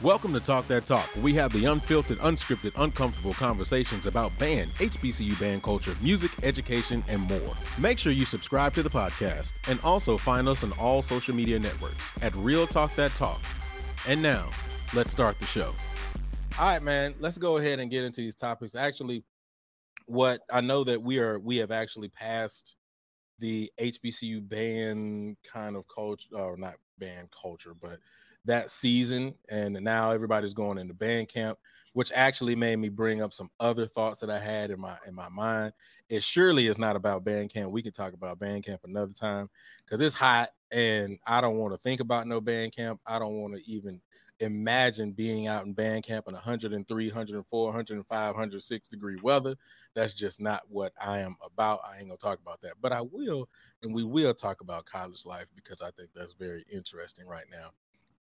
Welcome to Talk That Talk. We have the unfiltered, unscripted, uncomfortable conversations about band, HBCU band culture, music, education, and more. Make sure you subscribe to the podcast and also find us on all social media networks at Real Talk That Talk. And now, let's start the show. All right, man, let's go ahead and get into these topics. Actually, what I know that we are we have actually passed the HBCU band kind of culture or not band culture, but that season and now everybody's going into band camp which actually made me bring up some other thoughts that i had in my in my mind. It surely is not about band camp. We can talk about band camp another time because it's hot and i don't want to think about no band camp. I don't want to even imagine being out in band camp in 103 104 105 106 degree weather. That's just not what i am about. I ain't gonna talk about that. But i will and we will talk about college life because i think that's very interesting right now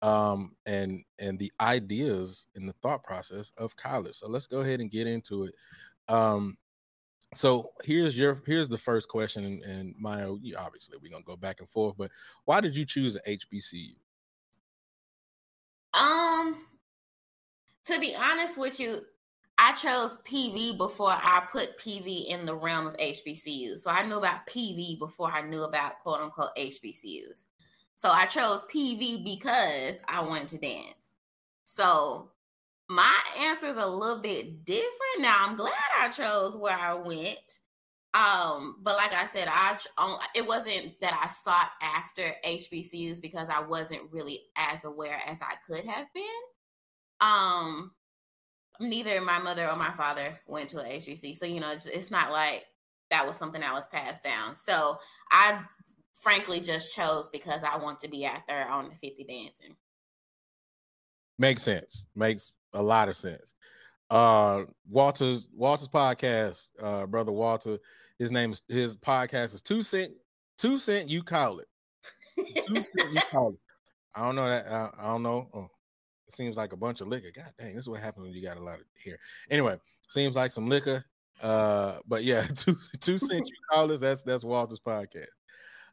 um, and and the ideas and the thought process of college. So let's go ahead and get into it. Um, so here's your here's the first question, and, and Maya, obviously we're gonna go back and forth, but why did you choose an HBCU? Um, to be honest with you, I chose PV before I put PV in the realm of HBCUs. So I knew about PV before I knew about quote unquote HBCUs. So I chose PV because I wanted to dance. So my answer is a little bit different. Now I'm glad I chose where I went. Um, but like I said, I it wasn't that I sought after HBCUs because I wasn't really as aware as I could have been. Um, neither my mother or my father went to a HBC, so you know it's, it's not like that was something that was passed down. So I frankly just chose because I want to be out there on the 50 dancing. Makes sense. Makes a lot of sense. Uh Walter's Walter's podcast, uh brother Walter, his name is his podcast is two cent, two cent you call it. Two cent you call it. I don't know that I, I don't know. Oh, it seems like a bunch of liquor. God dang, this is what happens when you got a lot of here. Anyway, seems like some liquor. Uh, but yeah, two two cent you call this. That's that's Walter's podcast.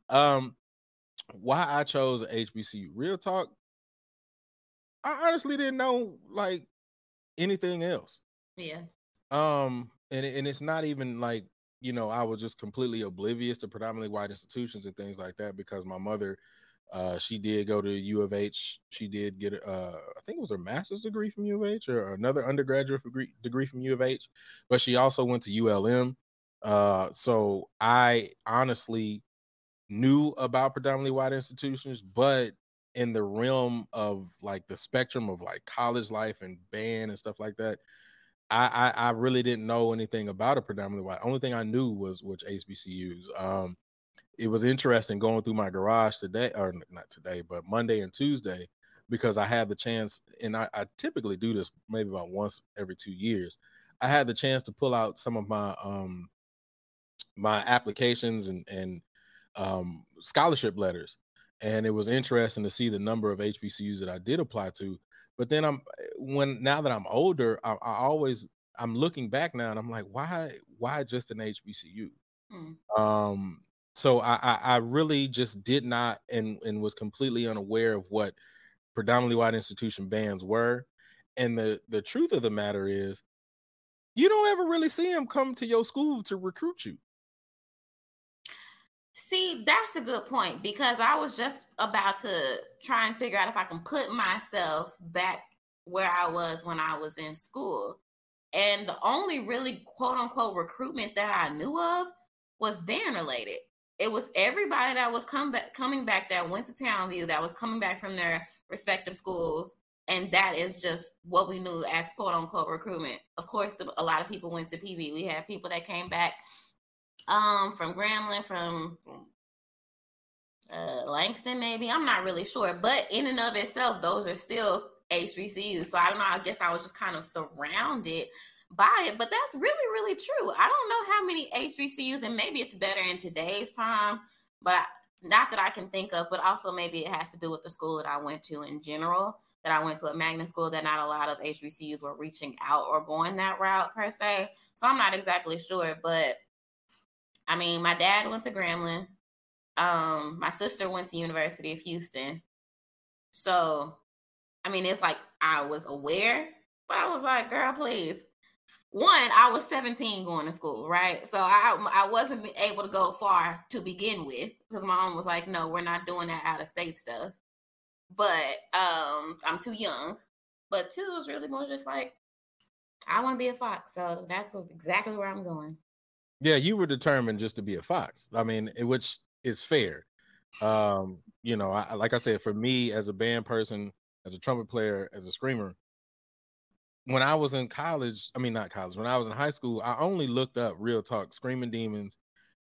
Um, why I chose a HBCU? Real talk. I honestly didn't know like anything else. Yeah. Um, and and it's not even like you know I was just completely oblivious to predominantly white institutions and things like that because my mother, uh, she did go to U of H. She did get uh, I think it was her master's degree from U of H or another undergraduate degree degree from U of H, but she also went to ULM. Uh, so I honestly knew about predominantly white institutions, but in the realm of like the spectrum of like college life and band and stuff like that, I, I, I really didn't know anything about a predominantly white. Only thing I knew was which HBCUs. Um, it was interesting going through my garage today, or not today, but Monday and Tuesday, because I had the chance, and I, I typically do this maybe about once every two years. I had the chance to pull out some of my um my applications and and um, scholarship letters, and it was interesting to see the number of HBCUs that I did apply to. But then I'm when now that I'm older, I, I always I'm looking back now and I'm like, why why just an HBCU? Mm. Um, so I, I, I really just did not and and was completely unaware of what predominantly white institution bands were. And the the truth of the matter is, you don't ever really see them come to your school to recruit you. See, that's a good point because I was just about to try and figure out if I can put myself back where I was when I was in school. And the only really quote unquote recruitment that I knew of was band related. It was everybody that was come back, coming back that went to Townview, that was coming back from their respective schools. And that is just what we knew as quote unquote recruitment. Of course, a lot of people went to PV. We have people that came back um from Grambling, from uh Langston, maybe. I'm not really sure, but in and of itself, those are still HBCUs. So I don't know. I guess I was just kind of surrounded by it, but that's really, really true. I don't know how many HBCUs, and maybe it's better in today's time, but not that I can think of, but also maybe it has to do with the school that I went to in general. That I went to a magnet school that not a lot of HBCUs were reaching out or going that route per se. So I'm not exactly sure, but I mean, my dad went to Grambling. Um, my sister went to University of Houston. So I mean, it's like I was aware, but I was like, girl, please. One, I was 17 going to school, right? So I I wasn't able to go far to begin with because my mom was like, no, we're not doing that out of state stuff. But um, I'm too young. But two was really more just like, I want to be a fox. So that's exactly where I'm going. Yeah, you were determined just to be a fox. I mean, which is fair. Um, you know, I, like I said, for me as a band person, as a trumpet player, as a screamer, when I was in college, I mean not college, when I was in high school, I only looked up real talk, screaming demons,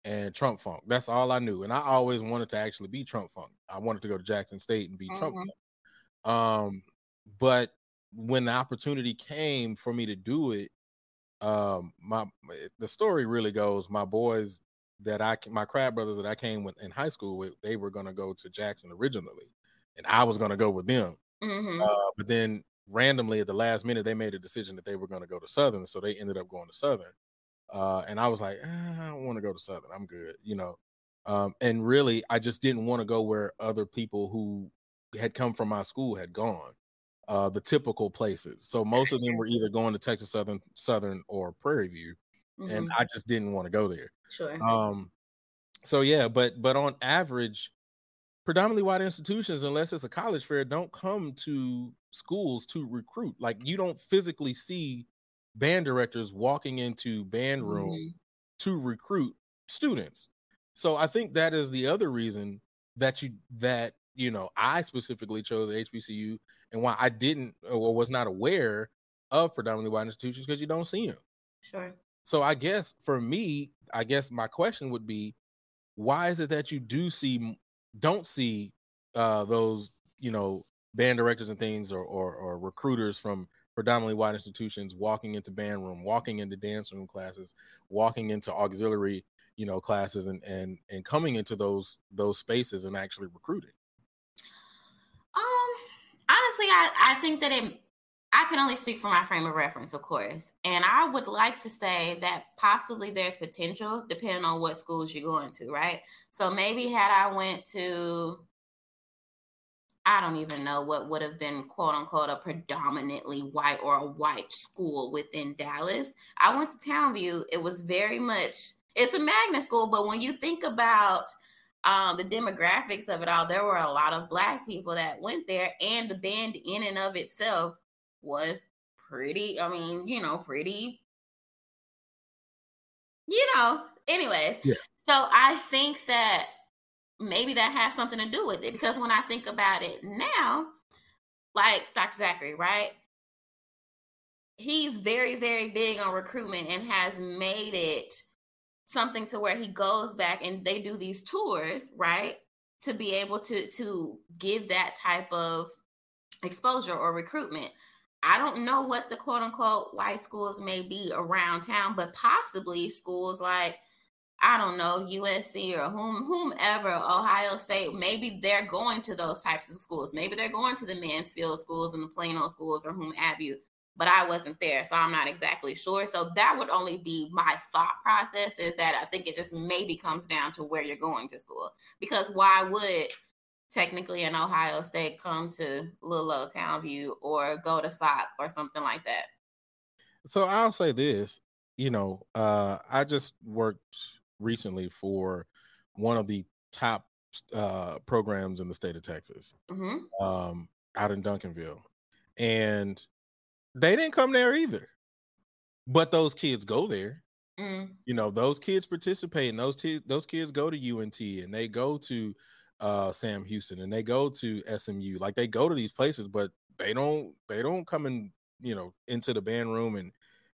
and Trump Funk. That's all I knew. And I always wanted to actually be Trump Funk. I wanted to go to Jackson State and be mm-hmm. Trump Funk. Um, but when the opportunity came for me to do it, um, my the story really goes, my boys that I my crab brothers that I came with in high school with, they were gonna go to Jackson originally, and I was gonna go with them. Mm-hmm. Uh, but then randomly at the last minute, they made a decision that they were gonna go to Southern, so they ended up going to Southern. Uh, and I was like, eh, I don't want to go to Southern. I'm good, you know. Um, and really, I just didn't want to go where other people who had come from my school had gone. Uh, the typical places. So most of them were either going to Texas Southern, Southern, or Prairie View, mm-hmm. and I just didn't want to go there. Sure. Um. So yeah, but but on average, predominantly white institutions, unless it's a college fair, don't come to schools to recruit. Like you don't physically see band directors walking into band rooms mm-hmm. to recruit students. So I think that is the other reason that you that you know I specifically chose HBCU and why I didn't or was not aware of predominantly white institutions because you don't see them. Sure. So I guess for me, I guess my question would be, why is it that you do see don't see uh, those you know band directors and things or, or, or recruiters from predominantly white institutions walking into band room, walking into dance room classes, walking into auxiliary, you know, classes and and and coming into those those spaces and actually recruiting? Honestly, I I think that it. I can only speak from my frame of reference, of course, and I would like to say that possibly there's potential depending on what schools you're going to, right? So maybe had I went to I don't even know what would have been quote unquote a predominantly white or a white school within Dallas. I went to Townview. It was very much it's a magnet school, but when you think about um, the demographics of it all, there were a lot of black people that went there, and the band in and of itself was pretty. I mean, you know, pretty. You know. Anyways, yeah. so I think that maybe that has something to do with it because when I think about it now, like Dr. Zachary, right? He's very, very big on recruitment and has made it something to where he goes back and they do these tours, right? To be able to to give that type of exposure or recruitment. I don't know what the quote unquote white schools may be around town, but possibly schools like I don't know, USC or whom whomever, Ohio State, maybe they're going to those types of schools. Maybe they're going to the Mansfield schools and the Plano schools or whom have you. But I wasn't there, so I'm not exactly sure. So that would only be my thought process is that I think it just maybe comes down to where you're going to school. Because why would technically an Ohio State come to Little Old Townview or go to SOC or something like that? So I'll say this, you know, uh, I just worked recently for one of the top uh, programs in the state of Texas, mm-hmm. um, out in Duncanville, and they didn't come there either. But those kids go there. Mm. You know, those kids participate, and those t- those kids go to UNT, and they go to uh, Sam Houston, and they go to SMU. Like they go to these places, but they don't they don't come in you know into the band room and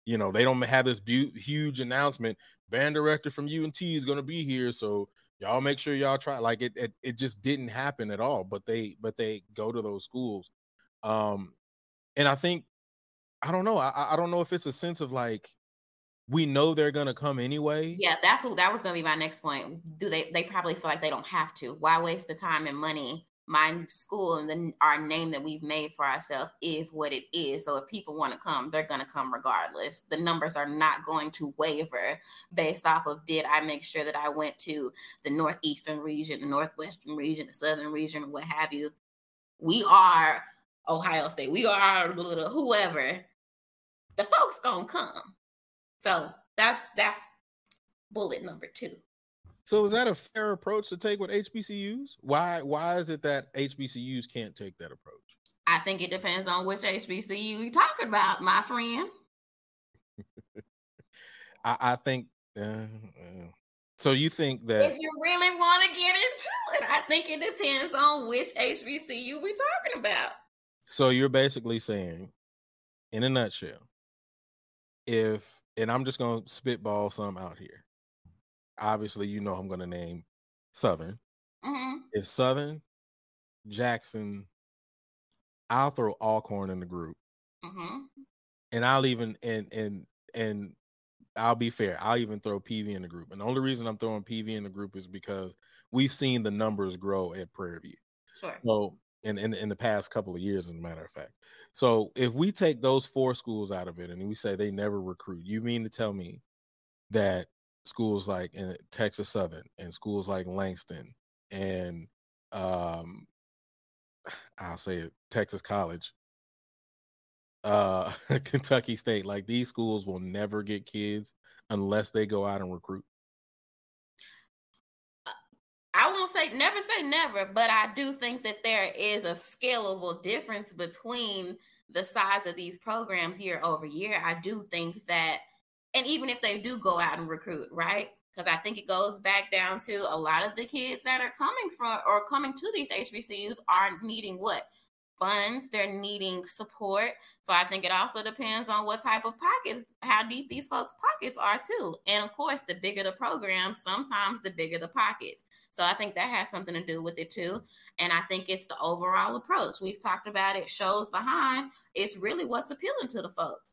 you know they don't have this bu- huge announcement band director from unt is going to be here so y'all make sure y'all try like it, it it just didn't happen at all but they but they go to those schools um and i think i don't know i i don't know if it's a sense of like we know they're gonna come anyway yeah that's what that was gonna be my next point do they they probably feel like they don't have to why waste the time and money my school and then our name that we've made for ourselves is what it is. So if people want to come, they're to come regardless. The numbers are not going to waver based off of did I make sure that I went to the northeastern region, the northwestern region, the southern region, what have you. We are Ohio State, we are whoever, the folks gonna come. So that's that's bullet number two. So is that a fair approach to take with HBCUs? Why why is it that HBCUs can't take that approach? I think it depends on which HBCU you're talking about, my friend. I, I, think. Uh, uh, so you think that if you really want to get into it, I think it depends on which HBCU we're talking about. So you're basically saying, in a nutshell, if and I'm just gonna spitball some out here obviously you know I'm going to name Southern. Mm-hmm. If Southern, Jackson, I'll throw Alcorn in the group, mm-hmm. and I'll even and and and I'll be fair. I'll even throw PV in the group. And the only reason I'm throwing PV in the group is because we've seen the numbers grow at Prairie View. Sure. So in, in in the past couple of years, as a matter of fact. So if we take those four schools out of it and we say they never recruit, you mean to tell me that schools like in Texas Southern and schools like Langston and um I'll say it, Texas College, uh Kentucky State, like these schools will never get kids unless they go out and recruit. I won't say never say never, but I do think that there is a scalable difference between the size of these programs year over year. I do think that and even if they do go out and recruit, right? Because I think it goes back down to a lot of the kids that are coming from or coming to these HBCUs are needing what? Funds, they're needing support. So I think it also depends on what type of pockets, how deep these folks' pockets are too. And of course, the bigger the program, sometimes the bigger the pockets. So I think that has something to do with it too. And I think it's the overall approach. We've talked about it, shows behind. It's really what's appealing to the folks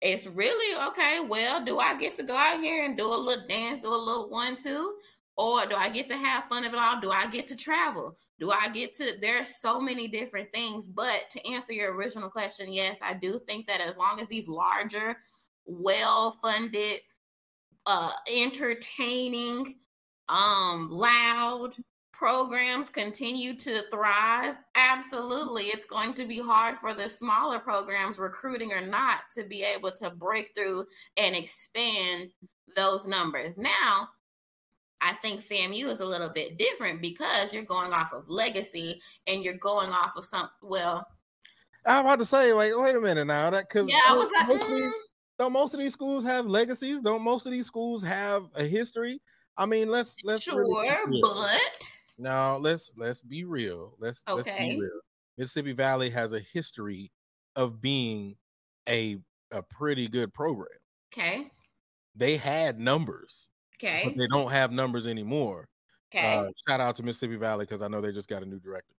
it's really okay. Well, do I get to go out here and do a little dance, do a little one, two? Or do I get to have fun of it all? Do I get to travel? Do I get to? There are so many different things. But to answer your original question, yes, I do think that as long as these larger, well funded, uh, entertaining, um, loud, programs continue to thrive, absolutely, it's going to be hard for the smaller programs, recruiting or not, to be able to break through and expand those numbers. Now, I think FAMU is a little bit different because you're going off of legacy and you're going off of some, well, I'm about to say, wait, wait a minute now, that because yeah, I was like, most, mm. don't most of these schools have legacies? Don't most of these schools have a history? I mean, let's let's sure, really but now let's let's be real. Let's okay. let's be real. Mississippi Valley has a history of being a a pretty good program. Okay. They had numbers. Okay. But they don't have numbers anymore. Okay. Uh, shout out to Mississippi Valley because I know they just got a new director.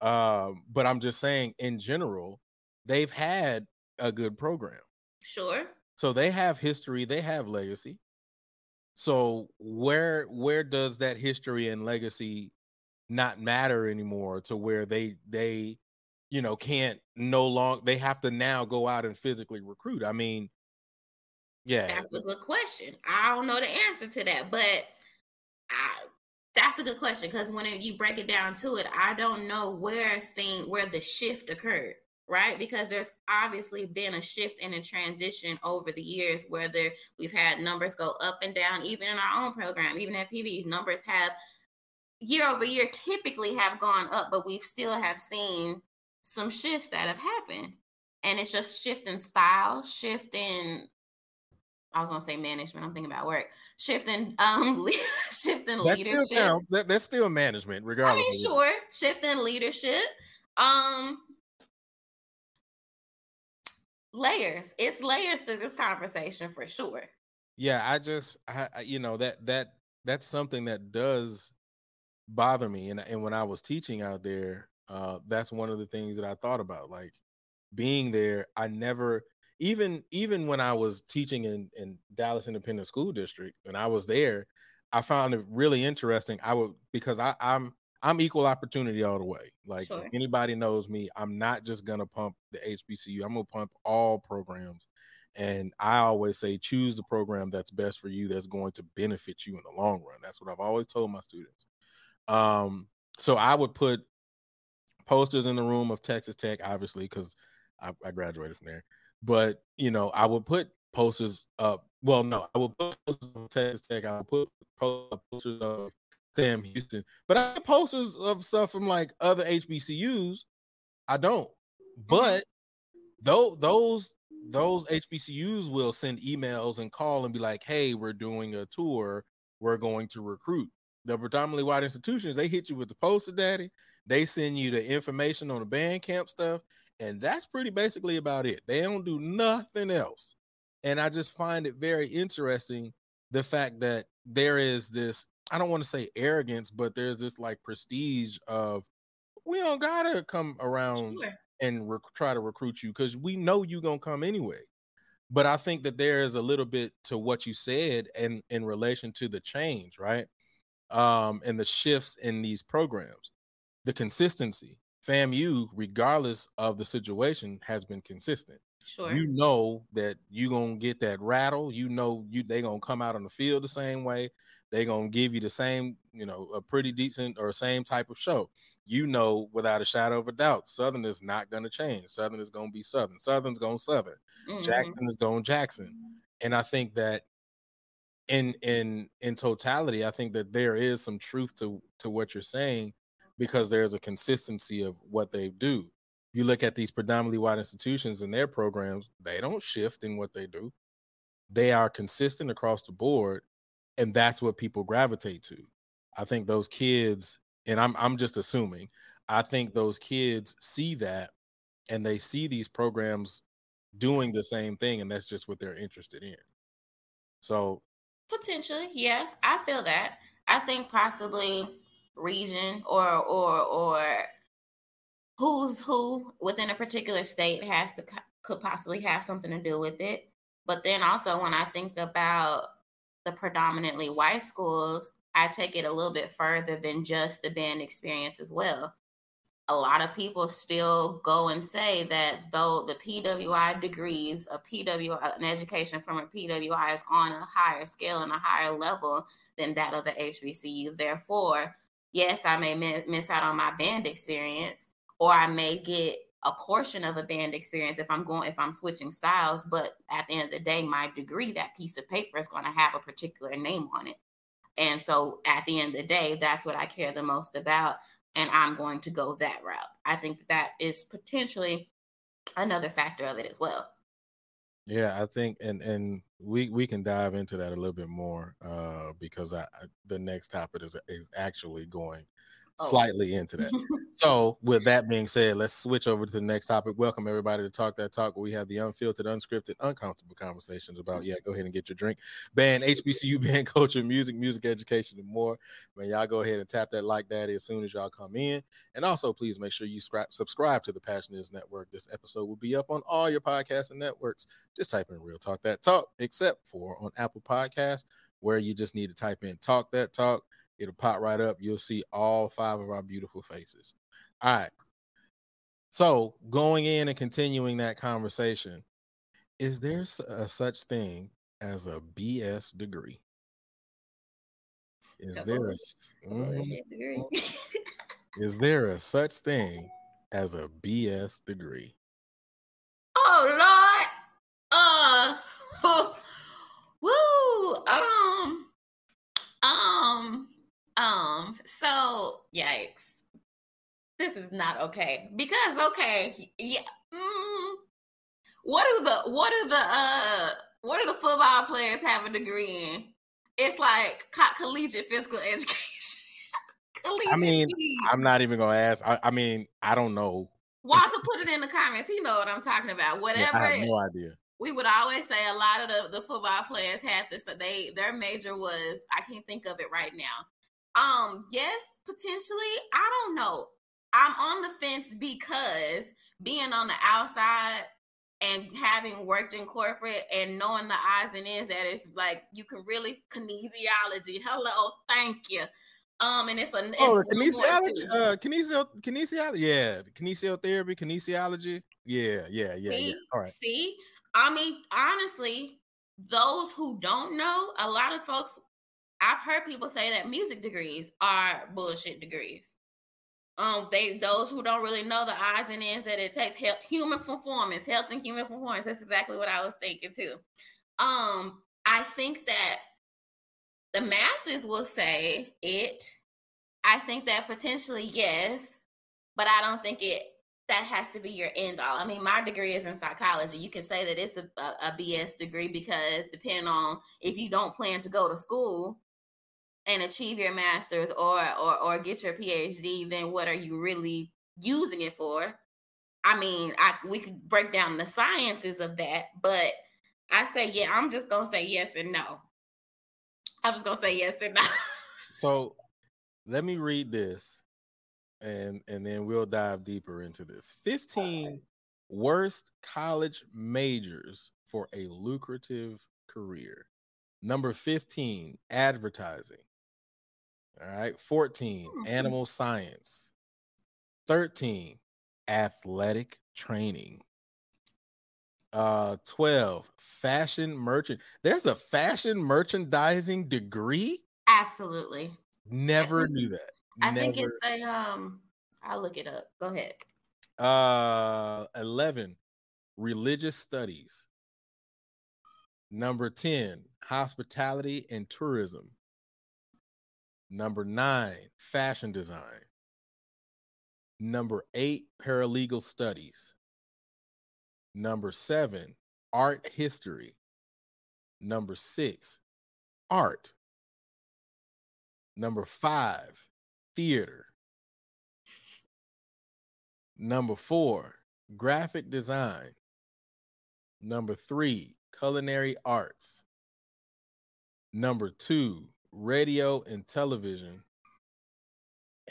Um, but I'm just saying, in general, they've had a good program. Sure. So they have history, they have legacy. So where where does that history and legacy not matter anymore to where they they you know can't no long they have to now go out and physically recruit? I mean yeah that's a good question. I don't know the answer to that but i that's a good question because when you break it down to it i don't know where thing where the shift occurred right because there's obviously been a shift and a transition over the years whether we've had numbers go up and down even in our own program even at pv numbers have year over year typically have gone up, but we've still have seen some shifts that have happened. And it's just shifting style, shifting I was gonna say management. I'm thinking about work. Shifting, um, shifting that leadership. Still counts. That, that's still management, regardless. I mean, sure. Shifting leadership. Um, layers. It's layers to this conversation for sure. Yeah, I just, I, you know, that that that's something that does bother me. And and when I was teaching out there, uh, that's one of the things that I thought about. Like being there, I never even even when I was teaching in in Dallas Independent School District and I was there, I found it really interesting. I would because I, I'm I'm equal opportunity all the way. Like sure. anybody knows me, I'm not just gonna pump the HBCU. I'm gonna pump all programs. And I always say choose the program that's best for you, that's going to benefit you in the long run. That's what I've always told my students. Um, so I would put posters in the room of Texas Tech, obviously, because I, I graduated from there. But you know, I would put posters up. Well, no, I would put posters of Texas Tech. I would put posters of Sam Houston, but I have posters of stuff from like other HBCUs. I don't. Mm-hmm. But though those those HBCUs will send emails and call and be like, "Hey, we're doing a tour. We're going to recruit." The predominantly white institutions they hit you with the poster daddy. They send you the information on the band camp stuff, and that's pretty basically about it. They don't do nothing else. And I just find it very interesting the fact that there is this I don't want to say arrogance, but there's this like prestige of we don't gotta come around sure. and rec- try to recruit you because we know you gonna come anyway. But I think that there is a little bit to what you said and in relation to the change, right? Um, and the shifts in these programs, the consistency. FAMU, regardless of the situation, has been consistent. Sure. You know that you're gonna get that rattle. You know you they gonna come out on the field the same way. They gonna give you the same, you know, a pretty decent or same type of show. You know, without a shadow of a doubt, Southern is not gonna change. Southern is gonna be Southern. Southern's going to Southern. Mm-hmm. Jackson is going Jackson. And I think that in in in totality, I think that there is some truth to to what you're saying because there's a consistency of what they do you look at these predominantly white institutions and their programs, they don't shift in what they do. They are consistent across the board, and that's what people gravitate to. I think those kids, and I'm I'm just assuming, I think those kids see that and they see these programs doing the same thing, and that's just what they're interested in. So potentially, yeah, I feel that. I think possibly region or or or who's who within a particular state has to could possibly have something to do with it. But then also when I think about the predominantly white schools, I take it a little bit further than just the band experience as well. A lot of people still go and say that though the PWI degrees, a PWI, an education from a PWI is on a higher scale and a higher level than that of the HBCU. Therefore, yes, I may miss out on my band experience, or I may get a portion of a band experience if I'm going if I'm switching styles. But at the end of the day, my degree, that piece of paper, is going to have a particular name on it. And so at the end of the day, that's what I care the most about. And I'm going to go that route. I think that is potentially another factor of it as well. Yeah, I think, and and we we can dive into that a little bit more uh, because I, the next topic is is actually going oh. slightly into that. so, with that being said, let's switch over to the next topic. Welcome everybody to Talk That Talk, where we have the unfiltered, unscripted, uncomfortable conversations about mm. yeah, go ahead and get your drink, band, HBCU band culture, music, music education, and more. Man, y'all go ahead and tap that like daddy as soon as y'all come in, and also please make sure you subscribe to the Passionates Network. This episode will be up on all your podcasting networks. Just type in "Real Talk That Talk," except for on Apple Podcasts, where you just need to type in "Talk That Talk." It'll pop right up. You'll see all five of our beautiful faces. All right. So going in and continuing that conversation, is there a such thing as a BS degree? Is there a mm, is there a such thing as a BS degree? Oh Lord. Uh woo. Um um so yikes. This is not okay. Because okay, yeah. Mm, what do the what do the uh what do the football players have a degree in? It's like co- collegiate physical education. collegiate I mean, I'm not even gonna ask. I, I, mean, I don't know. Walter put it in the comments. He know what I'm talking about. Whatever. Yeah, I have no idea. We would always say a lot of the, the football players have this. They their major was I can't think of it right now um, yes, potentially. I don't know. I'm on the fence because being on the outside and having worked in corporate and knowing the eyes and ends that it's like you can really kinesiology. Hello, thank you. Um, and it's a it's oh kinesiology, uh, kinesio, kinesiology, yeah, kinesiotherapy, kinesiology, yeah, yeah, yeah, see, yeah. All right. See, I mean, honestly, those who don't know, a lot of folks I've heard people say that music degrees are bullshit degrees. Um, they those who don't really know the odds and ends that it takes health, human performance, health and human performance. That's exactly what I was thinking too. Um, I think that the masses will say it. I think that potentially yes, but I don't think it that has to be your end all. I mean, my degree is in psychology. You can say that it's a, a, a, BS degree because depending on if you don't plan to go to school and achieve your master's or or or get your PhD, then what are you really using it for? I mean, I we could break down the sciences of that, but I say yeah, I'm just gonna say yes and no. I'm just gonna say yes and no. so let me read this and and then we'll dive deeper into this. 15 worst college majors for a lucrative career. Number 15, advertising. All right, 14, mm-hmm. animal science. 13, athletic training. Uh 12, fashion merchant. There's a fashion merchandising degree? Absolutely. Never knew that. I Never. think it's a um. I'll look it up. Go ahead. Uh, eleven, religious studies. Number ten, hospitality and tourism. Number nine, fashion design. Number eight, paralegal studies. Number seven, art history. Number six, art. Number five, theater. Number four, graphic design. Number three, culinary arts. Number two, radio and television.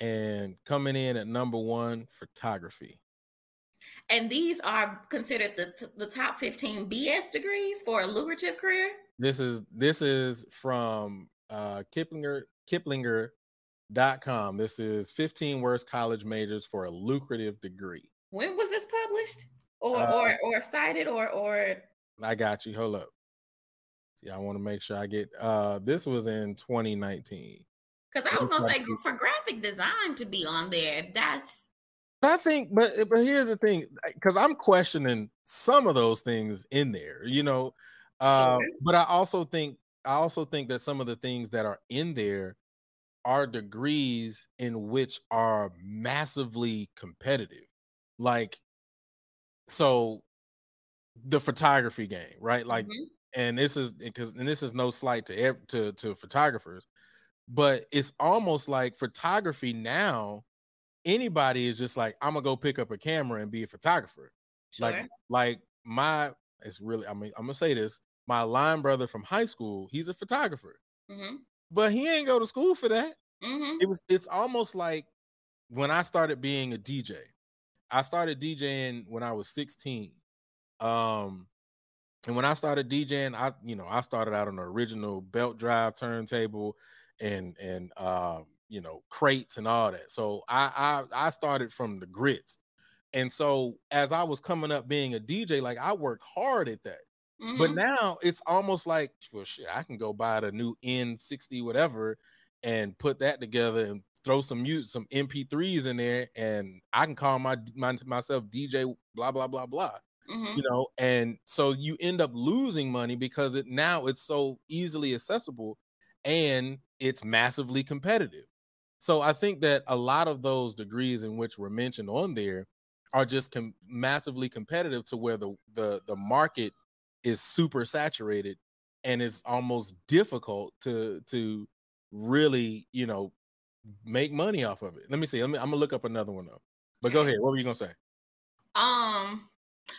And coming in at number one, photography. And these are considered the the top 15 BS degrees for a lucrative career. This is this is from uh Kiplinger Kiplinger dot com. This is 15 worst college majors for a lucrative degree. When was this published? Or uh, or or cited or or I got you. Hold up. See, I want to make sure I get uh this was in 2019. Because I was gonna say for graphic design to be on there, that's but I think, but but here's the thing, because I'm questioning some of those things in there, you know. Uh, sure. But I also think I also think that some of the things that are in there are degrees in which are massively competitive. Like, so the photography game, right? Like, mm-hmm. And this is because, and this is no slight to to to photographers, but it's almost like photography now. Anybody is just like, I'm gonna go pick up a camera and be a photographer. Sure. Like, like my, it's really, I mean, I'm gonna say this. My line brother from high school, he's a photographer. Mm-hmm but he ain't go to school for that. Mm-hmm. It was it's almost like when I started being a DJ. I started DJing when I was 16. Um and when I started DJing, I you know, I started out on the original belt drive turntable and and um, you know, crates and all that. So I I I started from the grits. And so as I was coming up being a DJ, like I worked hard at that. Mm-hmm. But now it's almost like, well, shit, I can go buy the new N60 whatever and put that together and throw some music, some MP3s in there, and I can call my, my myself DJ blah blah blah blah. Mm-hmm. You know, and so you end up losing money because it now it's so easily accessible and it's massively competitive. So I think that a lot of those degrees in which were mentioned on there are just com- massively competitive to where the the the market is super saturated and it's almost difficult to to really you know make money off of it let me see let me, i'm gonna look up another one though but go ahead what were you gonna say um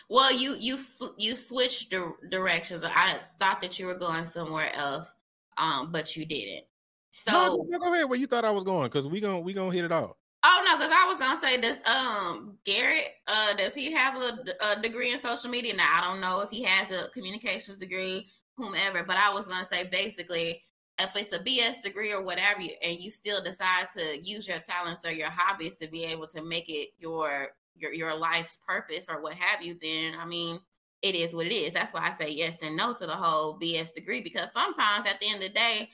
well you you you switched di- directions. I thought that you were going somewhere else um but you didn't. So no, go ahead where you thought i was going because we gonna we gonna hit it all Oh no, because I was gonna say does um Garrett uh does he have a, a, degree in social media? Now I don't know if he has a communications degree, whomever, but I was gonna say basically if it's a BS degree or whatever, and you still decide to use your talents or your hobbies to be able to make it your your your life's purpose or what have you, then I mean it is what it is. That's why I say yes and no to the whole BS degree because sometimes at the end of the day,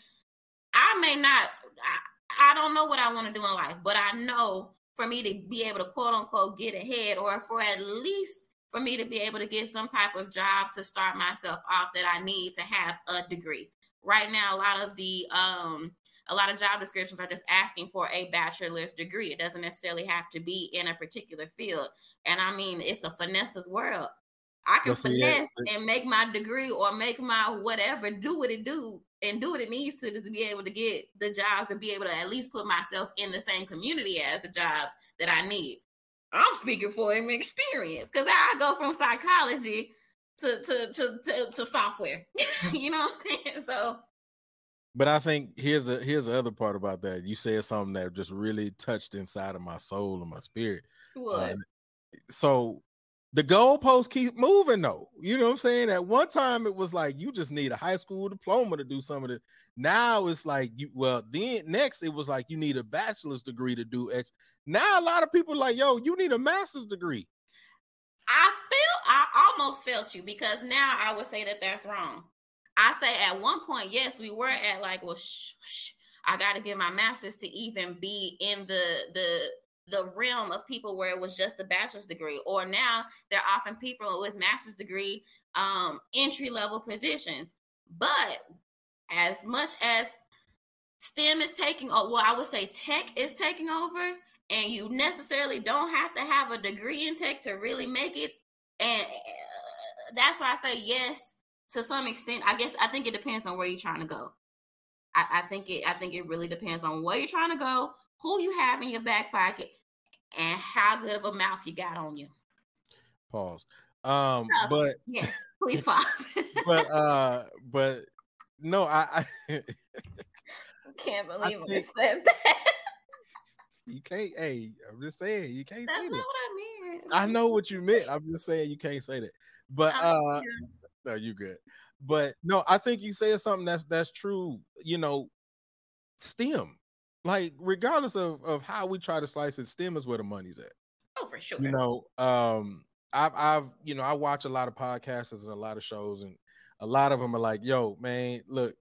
I may not. I, I don't know what I want to do in life, but I know for me to be able to quote unquote get ahead, or for at least for me to be able to get some type of job to start myself off that I need to have a degree. Right now, a lot of the um a lot of job descriptions are just asking for a bachelor's degree. It doesn't necessarily have to be in a particular field. And I mean, it's a finesse's world. I can finesse and make my degree or make my whatever do what it do and do what it needs to to be able to get the jobs and be able to at least put myself in the same community as the jobs that I need. I'm speaking for him experience because I go from psychology to to to to, to software. you know what I'm saying? So but I think here's the here's the other part about that. You said something that just really touched inside of my soul and my spirit. What? Uh, so the goalposts keep moving though. You know what I'm saying? At one time it was like you just need a high school diploma to do some of it. Now it's like you well then next it was like you need a bachelor's degree to do X. Now a lot of people like, yo, you need a master's degree. I feel I almost felt you because now I would say that that's wrong. I say at one point, yes, we were at like, well, shh, shh, I got to get my master's to even be in the the the realm of people where it was just a bachelor's degree. Or now they're often people with master's degree um entry level positions. But as much as stem is taking well i would say tech is taking over and you necessarily don't have to have a degree in tech to really make it. And uh, that's why i say yes to some extent i guess i think it depends on where you're trying to go I, I think it i think it really depends on where you're trying to go who you have in your back pocket and how good of a mouth you got on you. Pause. Um, oh, but yes, please pause. but uh, but no, I, I can't believe I, think, I said that. You can't. Hey, I'm just saying you can't That's say that. What I mean. I know what you meant. I'm just saying you can't say that. But uh, no, you good. But no, I think you said something that's that's true. You know, STEM like regardless of of how we try to slice it, STEM is where the money's at. Oh, for sure. You know, um, I've I've you know I watch a lot of podcasts and a lot of shows, and a lot of them are like, "Yo, man, look,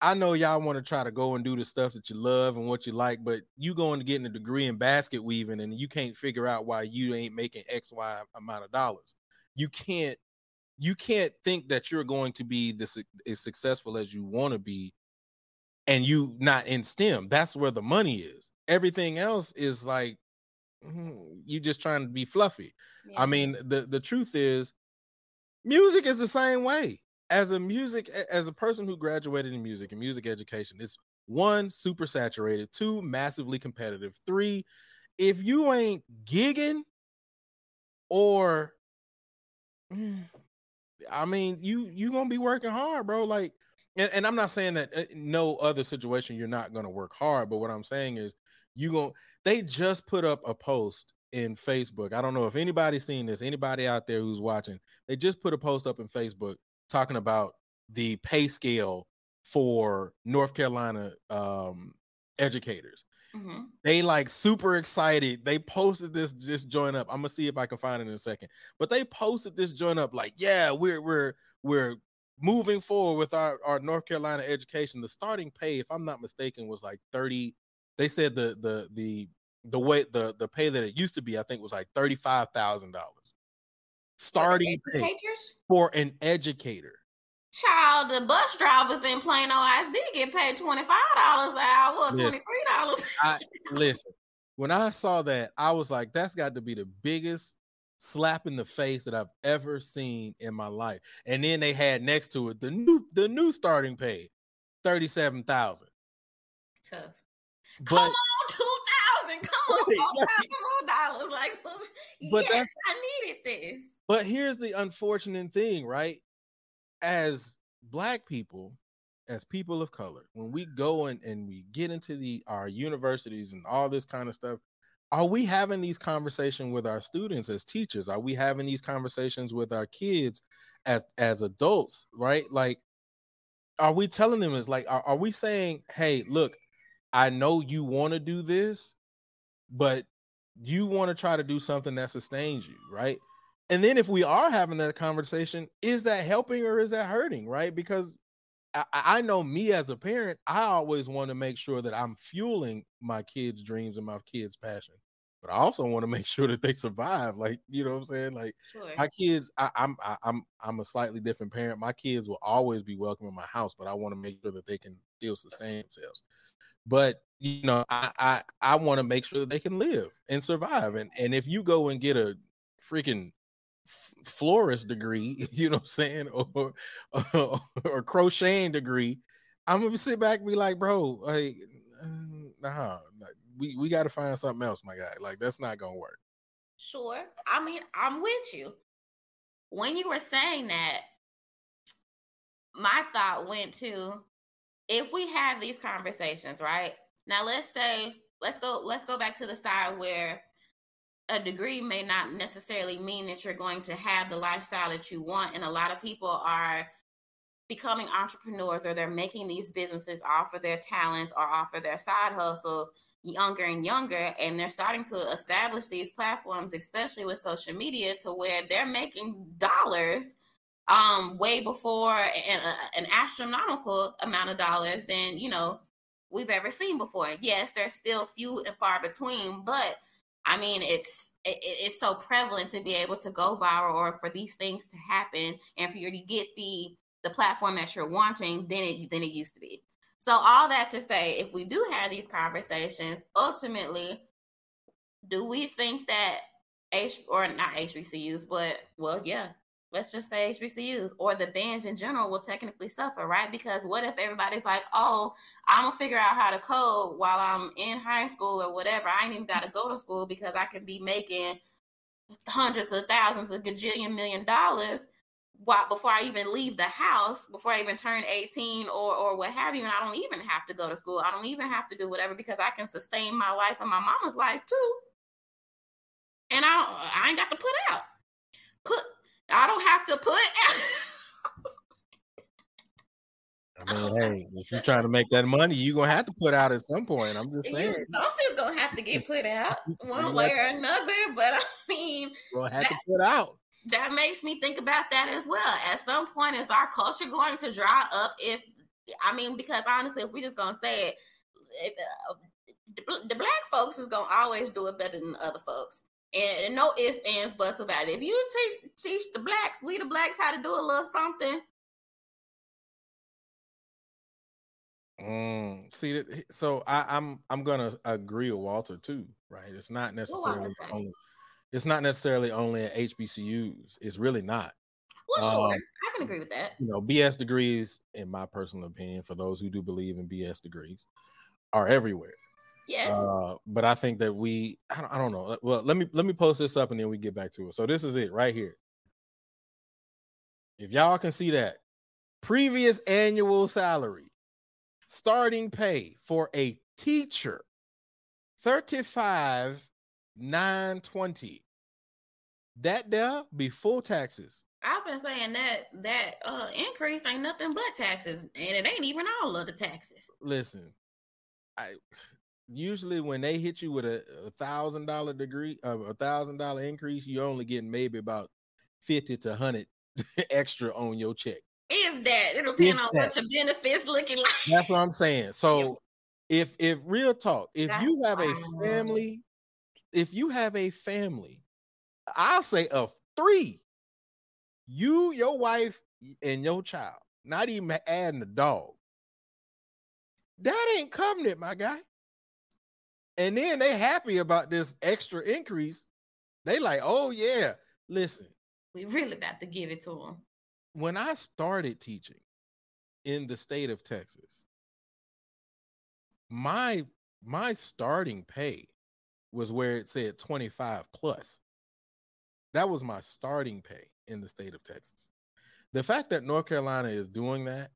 I know y'all want to try to go and do the stuff that you love and what you like, but you going to get a degree in basket weaving, and you can't figure out why you ain't making X Y amount of dollars. You can't." You can't think that you're going to be this as successful as you want to be and you not in STEM. That's where the money is. Everything else is like mm, you just trying to be fluffy. Yeah. I mean, the the truth is music is the same way. As a music as a person who graduated in music and music education, it's one super saturated, two massively competitive, three if you ain't gigging or I mean, you you to be working hard, bro. Like and, and I'm not saying that uh, no other situation you're not to work hard, but what I'm saying is you gonna. they just put up a post in Facebook. I don't know if anybody's seen this, anybody out there who's watching, they just put a post up in Facebook talking about the pay scale for North Carolina um, educators. Mm-hmm. They like super excited. They posted this just join up. I'm gonna see if I can find it in a second. But they posted this join up like, yeah, we're we're we're moving forward with our, our North Carolina education, the starting pay, if I'm not mistaken, was like 30. They said the the the the way the the pay that it used to be, I think was like thirty five thousand dollars. Starting pay for an educator. Child, the bus drivers in Plano ISD get paid twenty five dollars an hour, twenty three dollars. listen, when I saw that, I was like, that's got to be the biggest slap in the face that I've ever seen in my life. And then they had next to it the new the new starting pay, thirty seven thousand. Tough. But, Come on, two thousand. Come on, more dollars. Like, but yes, I needed this. But here's the unfortunate thing, right? As black people, as people of color, when we go and, and we get into the our universities and all this kind of stuff, are we having these conversations with our students as teachers? Are we having these conversations with our kids as as adults right? Like are we telling them is like are, are we saying hey look i know you want to do this but you want to try to do something that sustains you right and then if we are having that conversation is that helping or is that hurting right because I, I know me as a parent, I always want to make sure that I'm fueling my kids' dreams and my kids' passion. but I also want to make sure that they survive. Like, you know what I'm saying? Like sure. my kids, I, I'm I, I'm I'm a slightly different parent. My kids will always be welcome in my house, but I want to make sure that they can still sustain themselves. But you know, I I, I want to make sure that they can live and survive. And and if you go and get a freaking florist degree, you know what I'm saying, or or, or crocheting degree, I'm gonna sit back and be like, bro, like, uh, nah, we we got to find something else, my guy. Like that's not gonna work. Sure. I mean, I'm with you. When you were saying that, my thought went to if we have these conversations, right? Now let's say let's go let's go back to the side where a degree may not necessarily mean that you're going to have the lifestyle that you want and a lot of people are becoming entrepreneurs or they're making these businesses offer their talents or offer their side hustles younger and younger and they're starting to establish these platforms especially with social media to where they're making dollars um way before an, an astronomical amount of dollars than you know we've ever seen before. Yes there's still few and far between but i mean it's it, it's so prevalent to be able to go viral or for these things to happen and for you to get the the platform that you're wanting than it than it used to be. So all that to say, if we do have these conversations, ultimately, do we think that H or not HBCUs, but well, yeah, let's just say HBCUs or the bands in general will technically suffer, right? Because what if everybody's like, oh, I'm gonna figure out how to code while I'm in high school or whatever. I ain't even gotta go to school because I can be making hundreds of thousands of gajillion million dollars while before I even leave the house, before I even turn 18 or or what have you, and I don't even have to go to school. I don't even have to do whatever because I can sustain my life and my mama's life too. And I I ain't got to put out. Put I don't have to put I mean, hey, if you're trying to make that money, you're gonna have to put out at some point. I'm just saying something's gonna have to get put out one way or another. But I mean, we'll have that, to put out that makes me think about that as well. At some point, is our culture going to dry up? If I mean, because honestly, if we just gonna say it, if, uh, the, the, black folks is gonna always do it better than other folks. And, no ifs, ands, buts about it. If you teach, teach the blacks, we the blacks, how to do a little something. Mm, see, so I, I'm I'm gonna agree with Walter too, right? It's not necessarily only it's not necessarily only at HBCUs. It's really not. Well, sure, um, I can agree with that. You know, BS degrees, in my personal opinion, for those who do believe in BS degrees, are everywhere. Yes. Uh, but I think that we, I don't, I don't know. Well, let me let me post this up and then we get back to it. So this is it right here. If y'all can see that, previous annual salary, starting pay for a teacher, thirty-five 920. That there be full taxes. I've been saying that that uh increase ain't nothing but taxes, and it ain't even all of the taxes. Listen, I usually when they hit you with a, thousand dollar degree of uh, a thousand dollar increase, you're only getting maybe about fifty to hundred extra on your check. If that, it'll depend if on that. what your benefits looking like. That's what I'm saying. So if if real talk, if That's you have a family if you have a family, I'll say of three, you, your wife, and your child, not even adding a dog, that ain't coming it, my guy. And then they happy about this extra increase. They like, oh yeah, listen. We really about to give it to them. When I started teaching in the state of Texas, my my starting pay was where it said 25 plus. That was my starting pay in the state of Texas. The fact that North Carolina is doing that,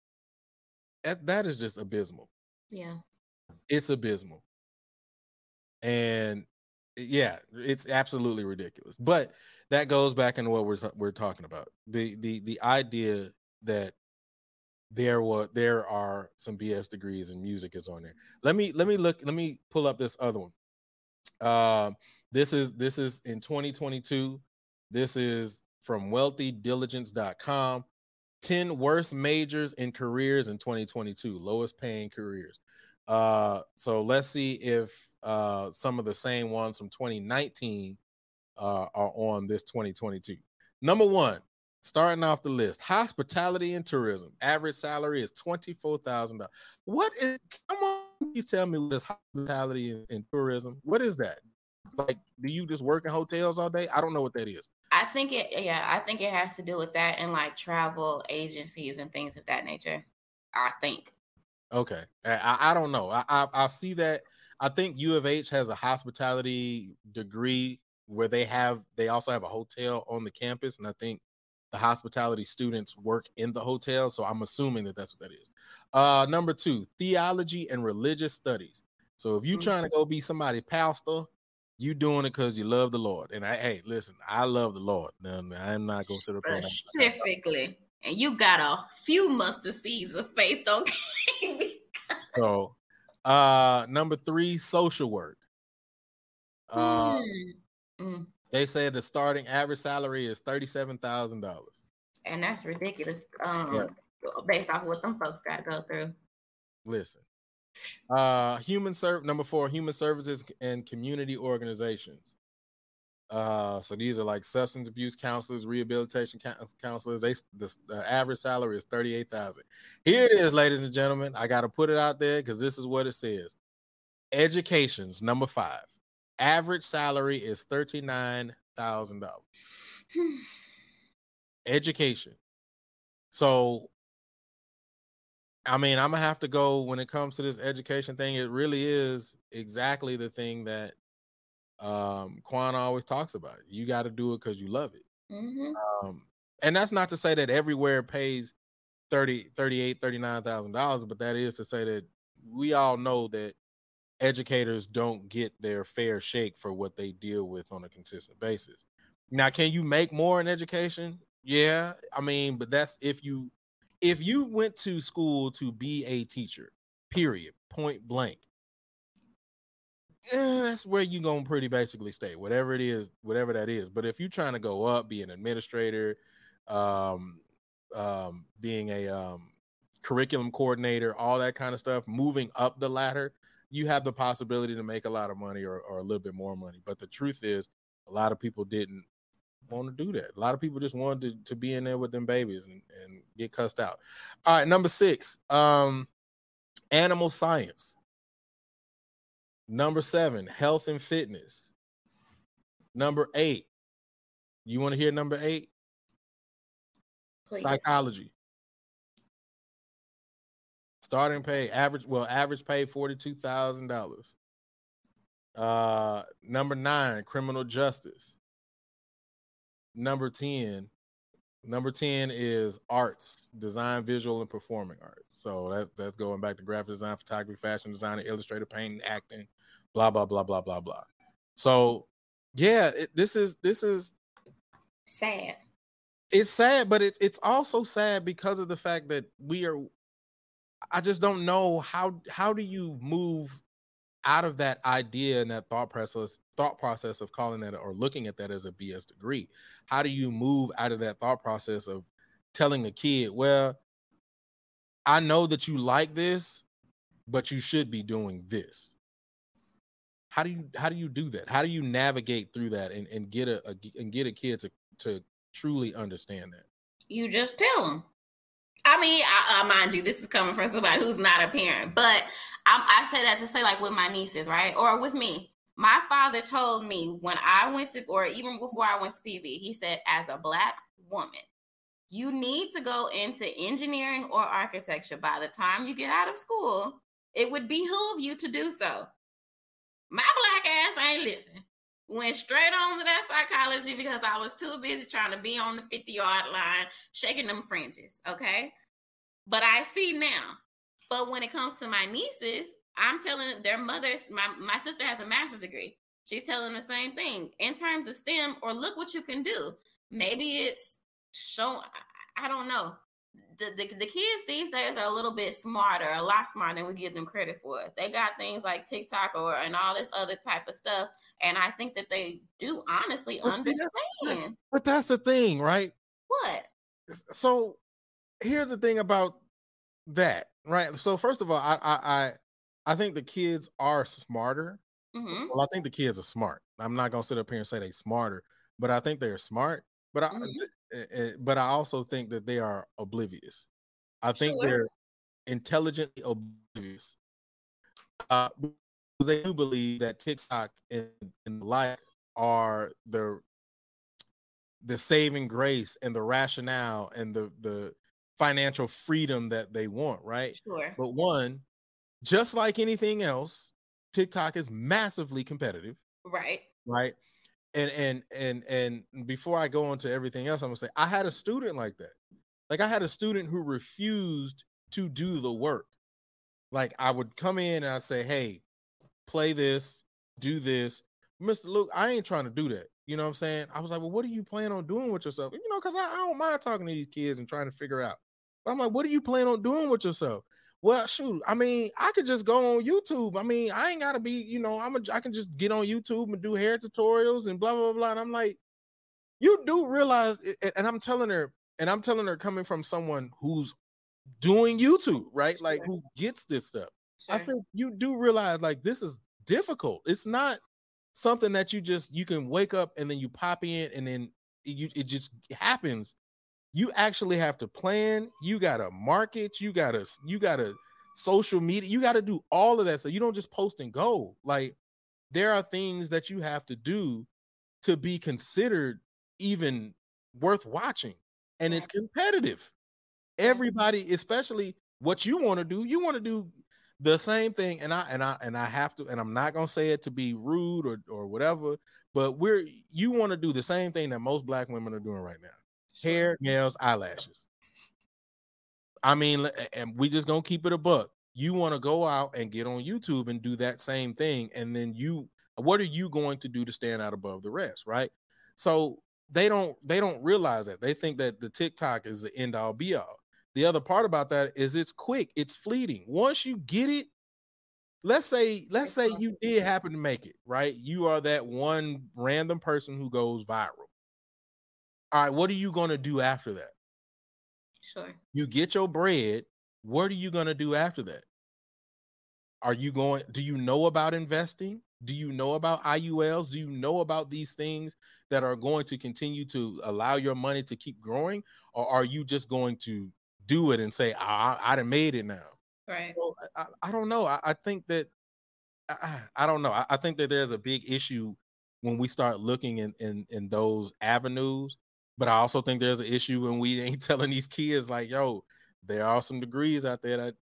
that, that is just abysmal. Yeah. It's abysmal. And yeah, it's absolutely ridiculous. But that goes back into what we're we're talking about. The the the idea that there were there are some BS degrees in music is on there. Let me let me look let me pull up this other one. Uh, this is this is in 2022. This is from wealthydiligence.com. 10 worst majors in careers in 2022, lowest paying careers. Uh, so let's see if uh, some of the same ones from 2019 uh, are on this 2022. Number one, starting off the list, hospitality and tourism. Average salary is twenty-four thousand dollars. What is? Come on, please tell me what is hospitality and, and tourism? What is that? Like, do you just work in hotels all day? I don't know what that is. I think it, yeah, I think it has to do with that and like travel agencies and things of that nature. I think. Okay, I, I don't know. I, I I see that. I think U of H has a hospitality degree where they have they also have a hotel on the campus, and I think the hospitality students work in the hotel. So I'm assuming that that's what that is. Uh, number two, theology and religious studies. So if you're mm-hmm. trying to go be somebody pastor, you doing it because you love the Lord. And I, hey, listen, I love the Lord. I'm not going to sit up specifically. And you got a few mustard seeds of faith, okay? So, uh, number three, social work. Uh, mm. They said the starting average salary is thirty-seven thousand dollars, and that's ridiculous. Um, yeah. based off of what them folks got to go through. Listen, uh, human serve number four, human services and community organizations. Uh, so these are like substance abuse counselors, rehabilitation counselors. They the, the average salary is thirty eight thousand. Here it is, ladies and gentlemen. I got to put it out there because this is what it says. Education's number five. Average salary is thirty nine thousand dollars. Education. So I mean, I'm gonna have to go when it comes to this education thing. It really is exactly the thing that um Kuan always talks about. You got to do it because you love it. Mm-hmm. Um, and that's not to say that everywhere pays 30 38 39000 dollars but that is to say that we all know that educators don't get their fair shake for what they deal with on a consistent basis now can you make more in education yeah i mean but that's if you if you went to school to be a teacher, period, point blank, eh, that's where you're gonna pretty basically stay, whatever it is, whatever that is. But if you're trying to go up, be an administrator, um, um, being a um, curriculum coordinator, all that kind of stuff, moving up the ladder, you have the possibility to make a lot of money or, or a little bit more money. But the truth is, a lot of people didn't want to do that. A lot of people just wanted to, to be in there with them babies and, and get cussed out. All right, number six, um, animal science. Number seven, health and fitness. Number eight, you want to hear number eight? Please. Psychology. Starting pay, average, well, average pay $42,000. Uh, number nine, criminal justice. Number 10, number 10 is arts, design, visual, and performing arts. So that's that's going back to graphic design, photography, fashion design, illustrator, painting, acting, blah blah blah blah blah blah. So yeah, it, this is this is sad. It's sad, but it's it's also sad because of the fact that we are. I just don't know how how do you move out of that idea and that thought process thought process of calling that or looking at that as a BS degree. How do you move out of that thought process of telling a kid, well, I know that you like this, but you should be doing this. How do you how do you do that? How do you navigate through that and, and get a, a and get a kid to to truly understand that? You just tell them. I mean, I, I mind you, this is coming from somebody who's not a parent, but I, I say that to say like with my nieces, right, or with me. My father told me when I went to, or even before I went to PV, he said, as a black woman, you need to go into engineering or architecture by the time you get out of school. It would behoove you to do so. My black ass ain't listening. Went straight on to that psychology because I was too busy trying to be on the 50 yard line, shaking them fringes. Okay. But I see now but when it comes to my nieces, I'm telling their mothers, my, my sister has a master's degree. She's telling the same thing in terms of STEM, or look what you can do. Maybe it's show. I, don't know. The, the, the kids these days are a little bit smarter, a lot smarter than we give them credit for. They got things like TikTok or and all this other type of stuff, and I think that they do honestly well, understand. See, that's, that's, but that's the thing, right? What? So here's the thing about that right so first of all I, I i I think the kids are smarter. Mhm. Well, I think the kids are smart. I'm not gonna sit up here and say they're smarter, but I think they're smart. But I, Mhm. th- eh, eh, but I also think that they are oblivious. I think Sure. they're intelligently oblivious. Uh, they do believe that TikTok and, and the like are the the saving grace and the rationale and the the financial freedom that they want, right? Sure. But one, just like anything else, TikTok is massively competitive, Right. right? And and and and before I go on to everything else, I'm gonna say I had a student like that. Like I had a student who refused to do the work. Like I would come in and I'd say, "Hey, play this, do this." Mr. Luke, I ain't trying to do that. You know what I'm saying? I was like, "Well, what are you planning on doing with yourself?" You know, because I, I don't mind talking to these kids and trying to figure out. But I'm like, "What are you planning on doing with yourself?" Well, shoot, I mean, I could just go on YouTube. I mean, I ain't gotta be, you know, I'm a, I can just get on YouTube and do hair tutorials and blah blah blah. And I'm like, you do realize, and I'm telling her, and I'm telling her coming from someone who's doing YouTube, right? Like Sure. who gets this stuff. I said, you do realize like this is difficult. It's not something that you just you can wake up and then you pop in and then you, it just happens. You actually have to plan. You gotta market. You gotta you gotta social media. You gotta do all of that. So you don't just post and go. Like there are things that you have to do to be considered even worth watching, and it's competitive everybody especially what you want to do you want to do the same thing and i and i and i have to and i'm not going to say it to be rude or or whatever but we're you want to do the same thing that most black women are doing right now. Hair nails eyelashes. I mean and we just gonna keep it a buck. You want to go out and get on youtube and do that same thing and then you what are you going to do to stand out above the rest right? So they don't they don't realize that. They think that the tiktok is the end all be all the other part about that is it's quick it's fleeting. Once you get it let's say let's say you did happen to make it right? You are that one random person who goes viral all right what are you going to do after that Sure. you get your bread what are you going to do after that are you going do you know about investing do you know about iul's do you know about these things that are going to continue to allow your money to keep growing or are you just going to do it and say i i done made it now Right. well, I, I- don't know. I, I think that I- I, I don't know. I, I think that there's a big issue when we start looking in, in in those avenues. But I also think there's an issue when we ain't telling these kids like, "Yo, there are some degrees out there that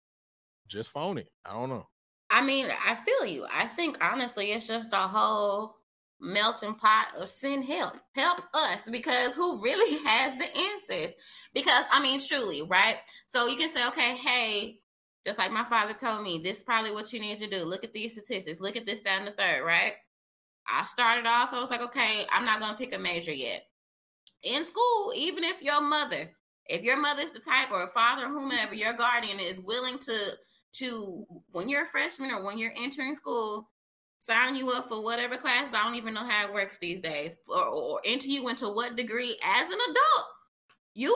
just phony." I don't know. I mean, I feel you. I think honestly, it's just a whole melting pot of send help. Help us because who really has the answers? Because I mean, truly, right? So you can say, okay, hey, just like my father told me, this is probably what you need to do. Look at these statistics. Look at this, down the third, right? I started off, I was like, okay, I'm not gonna pick a major yet. In school, even if your mother, if your mother's the type or a father whomever, your guardian is willing to to when you're a freshman or when you're entering school, sign you up for whatever class. I don't even know how it works these days, or, or enter you into what degree as an adult. You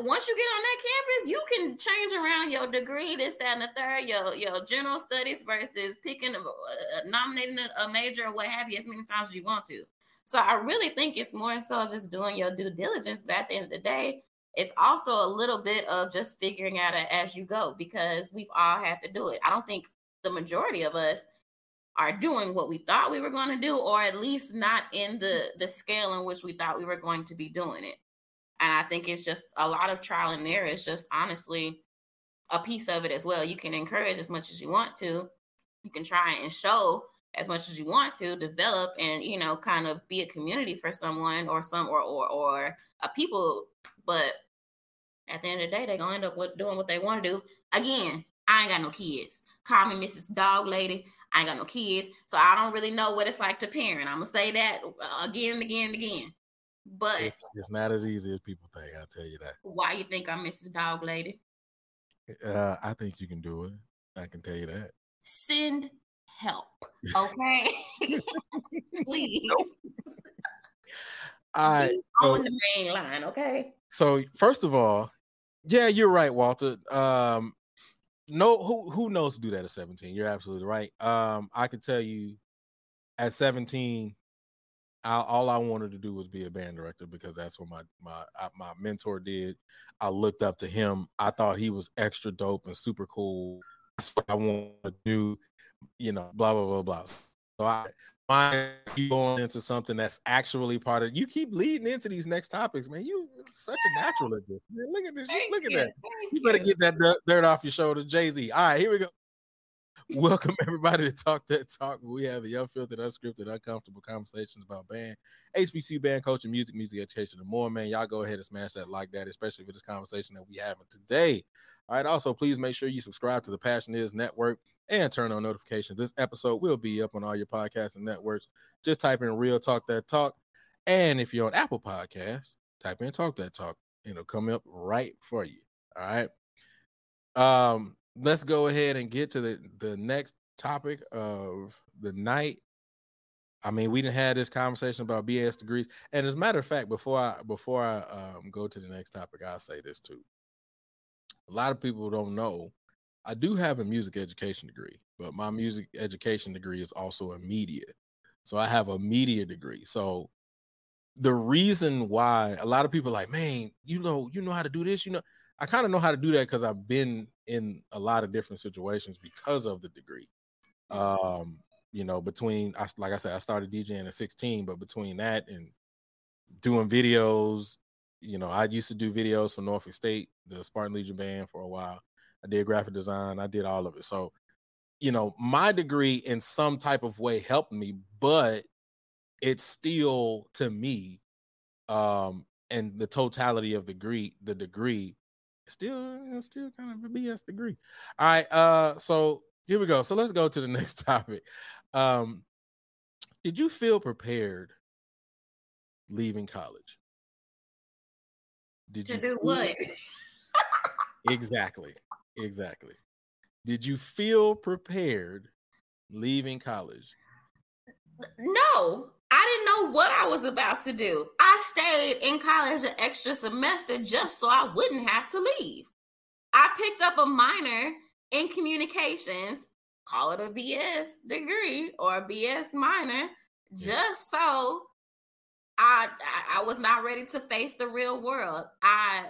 once you get on that campus, you can change around your degree, this, that, and the third, your your general studies versus picking, a, uh, nominating a, a major or what have you as many times as you want to. So I really think it's more so just doing your due diligence. But at the end of the day, it's also a little bit of just figuring out it as you go because we've all had to do it. I don't think the majority of us are doing what we thought we were going to do, or at least not in the the scale in which we thought we were going to be doing it. And I think it's just a lot of trial and error. It's just honestly a piece of it as well. You can encourage as much as you want to. You can try and show as much as you want to develop and you know kind of be a community for someone or some or or or a people but at the end of the day they're gonna end up with doing what they want to do again i ain't got no kids call me mrs dog lady i ain't got no kids so i don't really know what it's like to parent i'm gonna say that uh, again and again and again but It's, it's not as easy as people think. I'll tell you that. why you think i'm mrs dog lady Uh, I think you can do it. I can tell you that. send help okay? Please. All right. Be So, on the main line okay? so first of all, yeah, you're right, Walter. Um, no who who knows to do that at 17 you're absolutely right. Um i can tell you at 17 I, all i wanted to do was be a band director because that's what my my my mentor did. I looked up to him. I thought he was extra dope and super cool. That's what i want to do you know blah blah blah blah so i mind you going into something that's actually part of you keep leading into these next topics man you such a natural at this man. look at this Thank look you. at that Thank you better get that dirt off your shoulders jay-z all right here we go Welcome everybody to Talk That Talk. We have the unfiltered, unscripted, uncomfortable conversations about band, HBCU band coaching, music, music education, and more. Man, y'all go ahead and smash that like that, especially for this conversation that we having today. All right. Also, please make sure you subscribe to the Passion Is Network and turn on notifications. This episode will be up on all your podcasts and networks. Just type in Real Talk That Talk. And if you're on Apple Podcasts, type in Talk That Talk. It'll come up right for you. All right. Um, let's go ahead and get to the the next topic of the night. I mean, we didn't have this conversation about BS degrees, and as a matter of fact, before I before I um, go to the next topic, I'll say this too. A lot of people don't know I do have a music education degree, but my music education degree is also a media. So I have a media degree. So the reason why a lot of people like, man, you know, you know how to do this, you know, I kind of know how to do that because I've been in a lot of different situations because of the degree. Um, you know, between I like I said, I started DJing at 16, but between that and doing videos, you know, I used to do videos for Norfolk State, the Spartan Legion band for a while. I did graphic design, I did all of it. So, you know, my degree in some type of way helped me, but it's still to me, um, and the totality of the degree, the degree still still kind of a BS degree. All right, uh, so here we go. So let's go to the next topic. Um, did you feel prepared leaving college? Did to you do what? exactly, exactly. Did you feel prepared leaving college? No, I didn't know what I was about to do. I stayed in college an extra semester just so I wouldn't have to leave. I picked up a minor in communications, call it a BS degree or a BS minor, just so I I was not ready to face the real world. I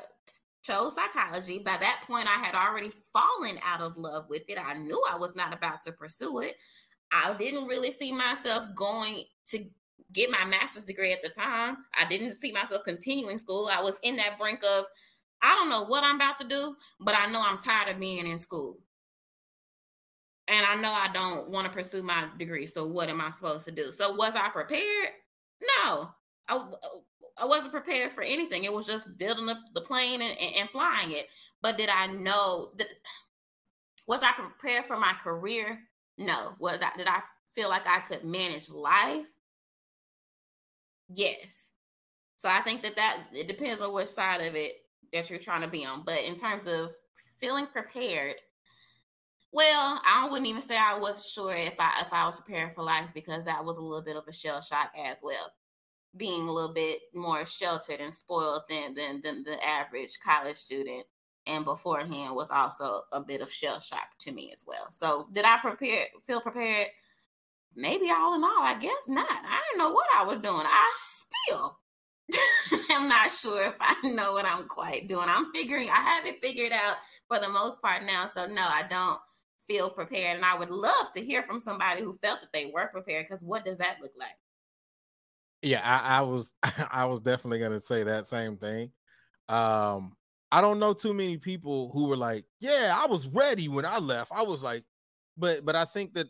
chose psychology. By that point, I had already fallen out of love with it. I knew I was not about to pursue it. I didn't really see myself going to get my master's degree at the time. I didn't see myself continuing school. I was in that brink of, I don't know what I'm about to do, but I know I'm tired of being in school. And I know I don't want to pursue my degree. So what am I supposed to do? So was I prepared? No. I, I wasn't prepared for anything. It was just building up the plane and, and, and flying it. But did I know that was I prepared for my career? No. Was I, did I feel like I could manage life? Yes. So I think that that it depends on which side of it that you're trying to be on. But in terms of feeling prepared, well, I wouldn't even say I was sure if I if I was prepared for life because that was a little bit of a shell shock as well. Being a little bit more sheltered and spoiled than than, than the average college student and beforehand was also a bit of shell shock to me as well. So did I prepare feel prepared? maybe all in all, I guess not. I didn't know what I was doing. I still am not sure if I know what I'm quite doing. I'm figuring, I have it figured out for the most part now. So, no, I don't feel prepared. And I would love to hear from somebody who felt that they were prepared because what does that look like? Yeah, I, I was I was definitely gonna say that same thing. Um, I don't know too many people who were like, "Yeah, I was ready when I left." I was like, but but I think that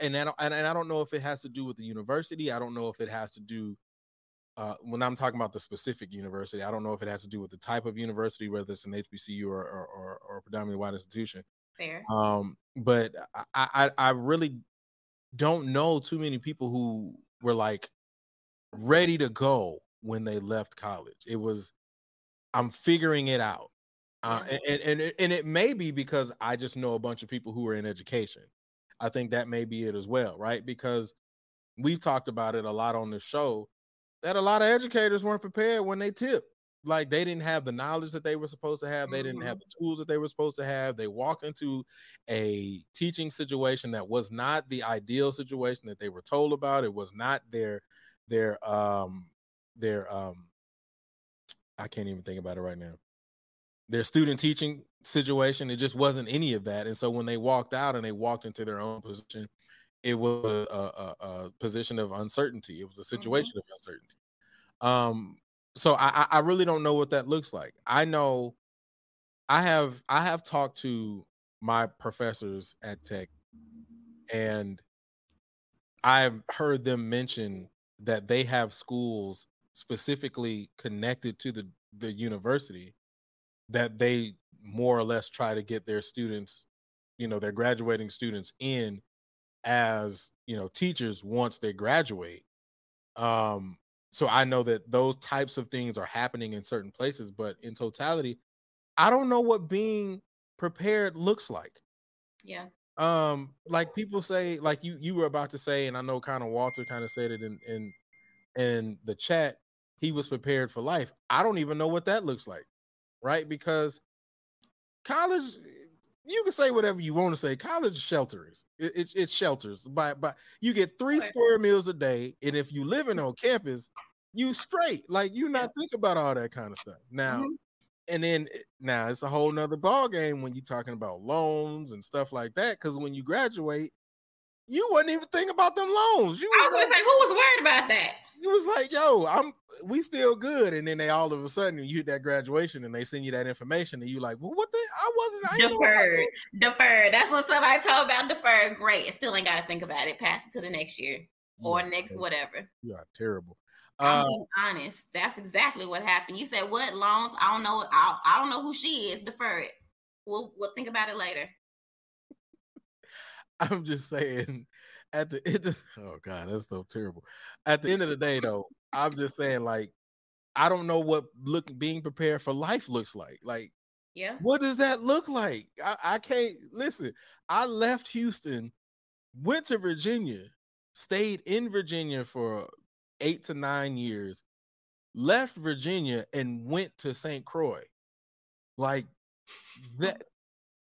and I don't, and I don't know if it has to do with the university. I don't know if it has to do uh, when I'm talking about the specific university. I don't know if it has to do with the type of university, whether it's an HBCU or or, or, or predominantly white institution. Fair. Um, but I, I I really don't know too many people who were like ready to go when they left college. It was I'm figuring it out. Uh, and, and and it may be because I just know a bunch of people who are in education. I think that may be it as well, right? Because we've talked about it a lot on the show that a lot of educators weren't prepared when they tipped. like they didn't have the knowledge that they were supposed to have. They mm-hmm. didn't have mm-hmm. the tools that they were supposed to have. They walked into a teaching situation that was not the ideal situation that they were told about. It was not their their um their um I can't even think about it right now. Their student teaching situation, it just wasn't any of that. And so when they walked out and they walked into their own position, it was a, a, a position of uncertainty. It was a mm-hmm. situation mm-hmm. of uncertainty. Um, so I, I really don't know what that looks like. I know I have I have talked to my professors at Tech, and I've heard them mention that they have schools specifically connected to the the university that they more or less try to get their students, you know, their graduating students in as you know teachers once they graduate. Um, so I know that those types of things are happening in certain places, but in totality, I don't know what being prepared looks like. Yeah. Um, like people say, like you you were about to say, and I know kind of Walter kind of said it in in in the chat. He was prepared for life. I don't even know what that looks like, right? Because college you can say whatever you want to say. College shelters. It, it, it's shelters. But but you get three square meals a day, and if you living on campus, you straight. Like you not think about all that kind of stuff. Now, mm-hmm. And then eh, now it's a whole nother ball game when you're talking about loans and stuff like that. Because when you graduate, you wouldn't even think about them loans. You I was, was gonna say, who was worried about that? it was like, yo, I'm we still good. And then they all of a sudden you hit that graduation and they send you that information and you like, well, what the I wasn't I deferred. Deferred. That's what somebody told about deferred. Great. It still ain't gotta think about it. Pass it to the next year or next whatever. You are terrible. I'm uh, being honest. That's exactly what happened. You said what loans? I don't know. I, I don't know who she is. Defer it. We'll we'll think about it later. I'm just saying at the end of, oh god that's so terrible at the end of the day though i'm just saying like i don't know what look being prepared for life looks like like yeah what does that look like i, I can't listen i left houston went to virginia stayed in virginia for eight to nine years left virginia and went to st croix like that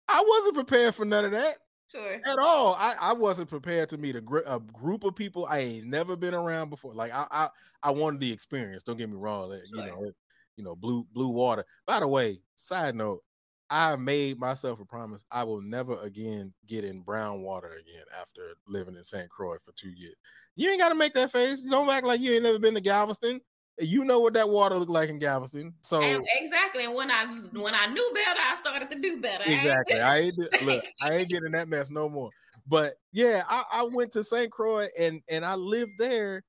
i wasn't prepared for none of that Sure. At all. I, I wasn't prepared to meet a, gr- a group of people I ain't never been around before. Like I I, I wanted the experience. Don't get me wrong. You know, you know, blue blue water. By the way, side note, I made myself a promise I will never again get in brown water again after living in St. Croix for two years. You ain't got to make that face. You don't act like you ain't never been to Galveston you know what that water looked like in Galveston. So and exactly, and when I when I knew better, I started to do better. Eh? Exactly. I ain't look. I ain't getting that mess no more. But yeah, I, I went to St. Croix and and I lived there,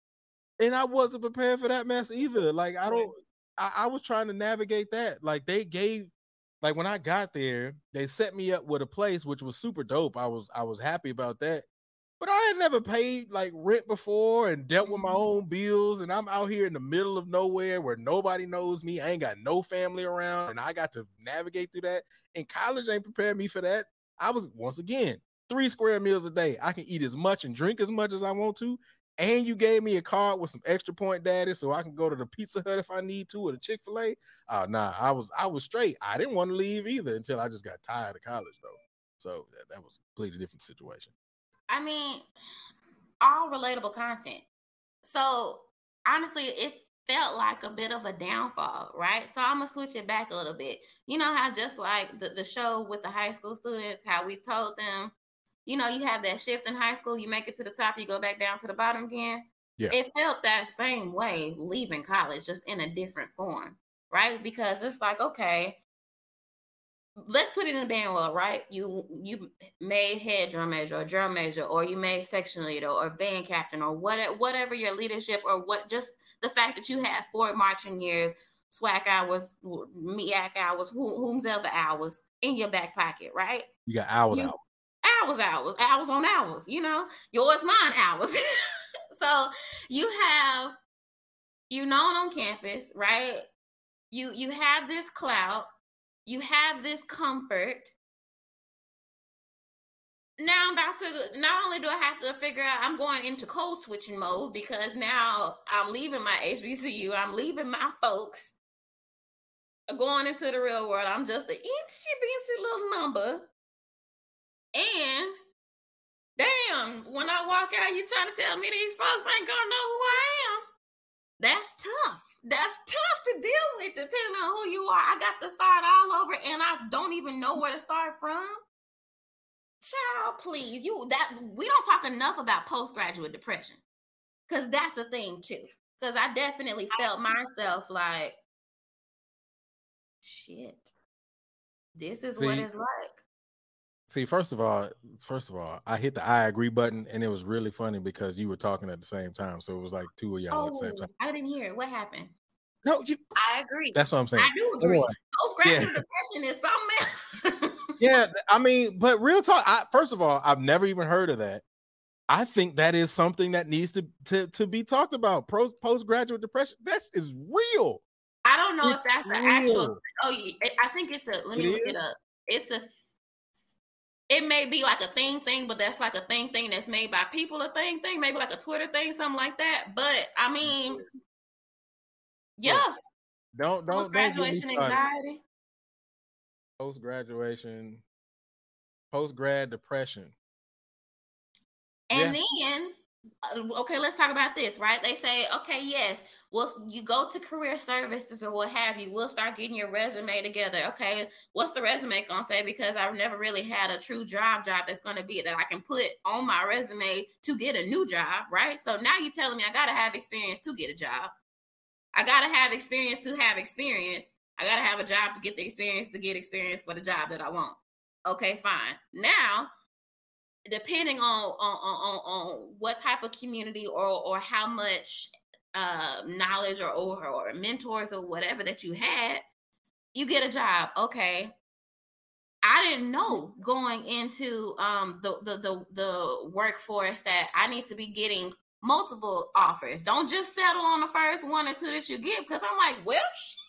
and I wasn't prepared for that mess either. Like I don't. I, I was trying to navigate that. Like they gave like when I got there, they set me up with a place which was super dope. I was I was happy about that. But I had never paid like rent before and dealt with my mm-hmm. own bills. And I'm out here in the middle of nowhere where nobody knows me. I ain't got no family around. And I got to navigate through that. And college ain't prepared me for that. I was once again three square meals a day. I can eat as much and drink as much as I want to. And you gave me a card with some extra point daddy so I can go to the Pizza Hut if I need to or the Chick-fil-A. Oh nah, I was I was straight. I didn't want to leave either until I just got tired of college though. So that, that was a completely different situation. I mean, all relatable content. So honestly, it felt like a bit of a downfall, right? So I'm gonna switch it back a little bit. You know how just like the, the show with the high school students, how we told them, you know, you have that shift in high school, you make it to the top, you go back down to the bottom again. Yeah. It felt that same way leaving college, just in a different form, right? Because it's like, okay, let's put it in a band well, right? You you made head drum major or drum major, or you made section leader or band captain or whatever whatever your leadership or what just the fact that you had four marching years, SWAC hours, MEAC hours, whomsoever hours in your back pocket, right? You got hours you, Hours, hours, hours on hours, you know, yours, mine, hours. so you have you known on campus, right? You you have this clout you have this comfort. Now I'm about to not only do I have to figure out I'm going into code switching mode because now I'm leaving my HBCU, I'm leaving my folks. going into the real world. I'm just an itchy bitchy little number. And damn, when I walk out, you trying to tell me these folks ain't gonna know who I am. That's tough. That's tough to deal with, depending on who you are. I got to start all over, and I don't even know where to start from. Child, please, you that we don't talk enough about postgraduate depression, because that's a thing too. Because I definitely felt myself like, shit, this is See, what it's like. See, first of all, first of all, I hit the I agree button, and it was really funny because you were talking at the same time, so it was like two of y'all Oh, at the same oh, time. I didn't hear it. What happened? No, you. I agree. That's what I'm saying. I do agree. Anyway, Postgraduate depression is something. yeah, I mean, but real talk. I, first of all, I've never even heard of that. I think that is something that needs to to, to be talked about. Post postgraduate depression. That is real. I don't know It's if that's an actual. Oh, I think it's a. Let It me look it up. It's a. It may be like a thing thing, but that's like a thing thing that's made by people. A thing thing, maybe like a Twitter thing, something like that. But I mean, yeah, Don't don't post don't get me graduation anxiety. Post graduation, post grad depression. And then, uh, Uh, okay, let's talk about this, right? They say, okay, yes, well, you go to career services or what have you. We'll start getting your resume together. Okay, what's the resume gonna say? Because I've never really had a true job job that's gonna be that I can put on my resume to get a new job, right? So now you're telling me I gotta have experience to get a job. I gotta have experience to have experience. I gotta have a job to get the experience to get experience for the job that I want. Okay, fine. Now depending on on on, on what type of community or or how much uh knowledge or, or or mentors or whatever that you had you get a job okay? I didn't know going into um the the the, the workforce that i need to be getting multiple offers. Don't just settle on the first one or two that you get because i'm like well shit,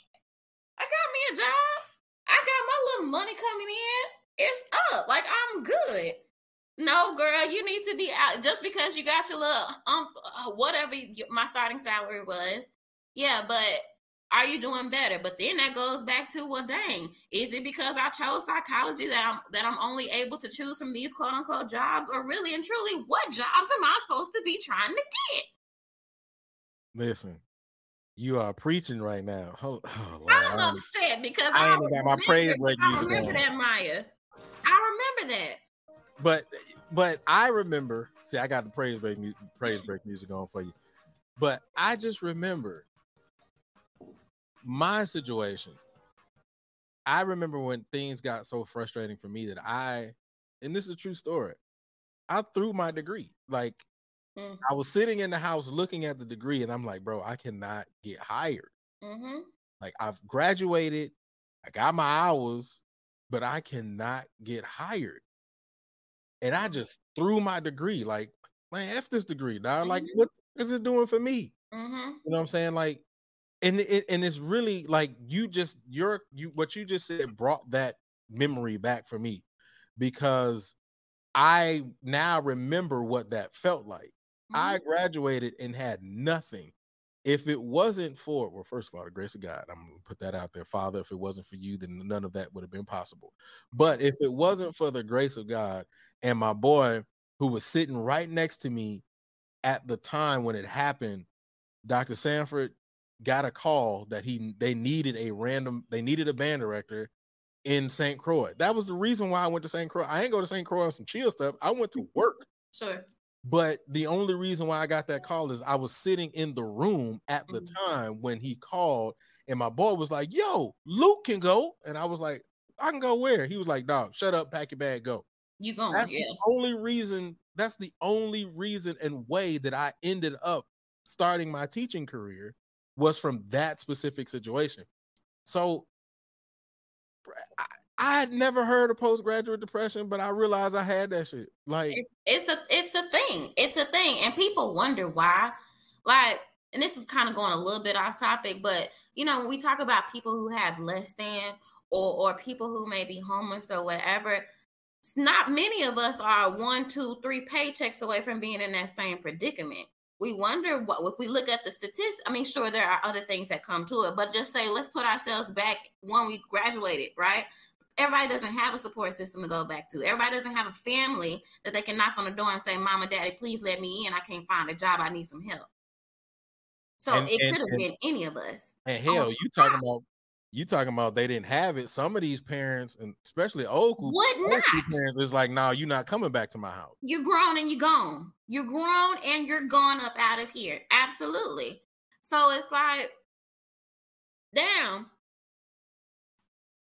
i got me a job. I got my little money coming in. It's up. Like i'm good no, girl, you need to be out just because you got your little um uh, whatever my starting salary was. Yeah, but are you doing better? But then that goes back to well, dang, is it because I chose psychology that I'm that I'm only able to choose from these quote unquote jobs, or really and truly, what jobs am I supposed to be trying to get? Listen, you are preaching right now. Oh, oh, I'm upset because I I, got my praise break I remember that, Maya. I remember that. But but I remember. See, I got the praise break praise break music on for you. But I just remember my situation. I remember when things got so frustrating for me that I, and this is a true story, I threw my degree. Like Mm. I was sitting in the house looking at the degree, and I'm like, bro, I cannot get hired. Mm-hmm. Like I've graduated, I got my hours, but I cannot get hired. And I just threw my degree. Like, man, F this degree, dog. Like, Mhm. what is it doing for me? Mm-hmm. You know what I'm saying? Like, and it and it's really like you just your you what you just said brought that memory back for me because I now remember what that felt like. I Mm-hmm. graduated and had nothing. If it wasn't for, well, first of all, the grace of God, I'm gonna put that out there, Father. If it wasn't for you, then none of that would have been possible. But if it wasn't for the grace of God and my boy who was sitting right next to me at the time when it happened, Dr. Sanford got a call that he they needed a random, they needed a band director in St. Croix. That was the reason why I went to St. Croix. I ain't go to St. Croix on some chill stuff. I went to work. Sure. But the only reason why I got that call is I was sitting in the room at the Mhm. time when he called, and my boy was like, Yo, Luke can go. And I was like, I can go where? He was like, Dog, shut up, pack your bag, go. You going? That's yeah. the only reason, that's the only reason and way that I ended up starting my teaching career was from that specific situation. So I, I had never heard of postgraduate depression, but I realized I had that shit. Like, it's, it's a it's a thing it's a thing and people wonder why like and this is kind of going a little bit off topic but you know when we talk about people who have less than or or people who may be homeless or whatever it's not many of us are one two three paychecks away from being in that same predicament we wonder what if we look at the statistics. I mean, sure, there are other things that come to it, but just say, let's put ourselves back when we graduated, right? Everybody doesn't have a support system to go back to. Everybody doesn't have a family that they can knock on the door and say, Mama, Daddy, please let me in. I can't find a job. I need some help. So and, it could have been any of us. And oh, hell, oh, you talking about you talking about they didn't have it. Some of these parents, and especially old would not. parents, is like, no, nah, you're not coming back to my house. You're grown and you're gone. You're grown and you're gone up out of here. Absolutely. So it's like, damn,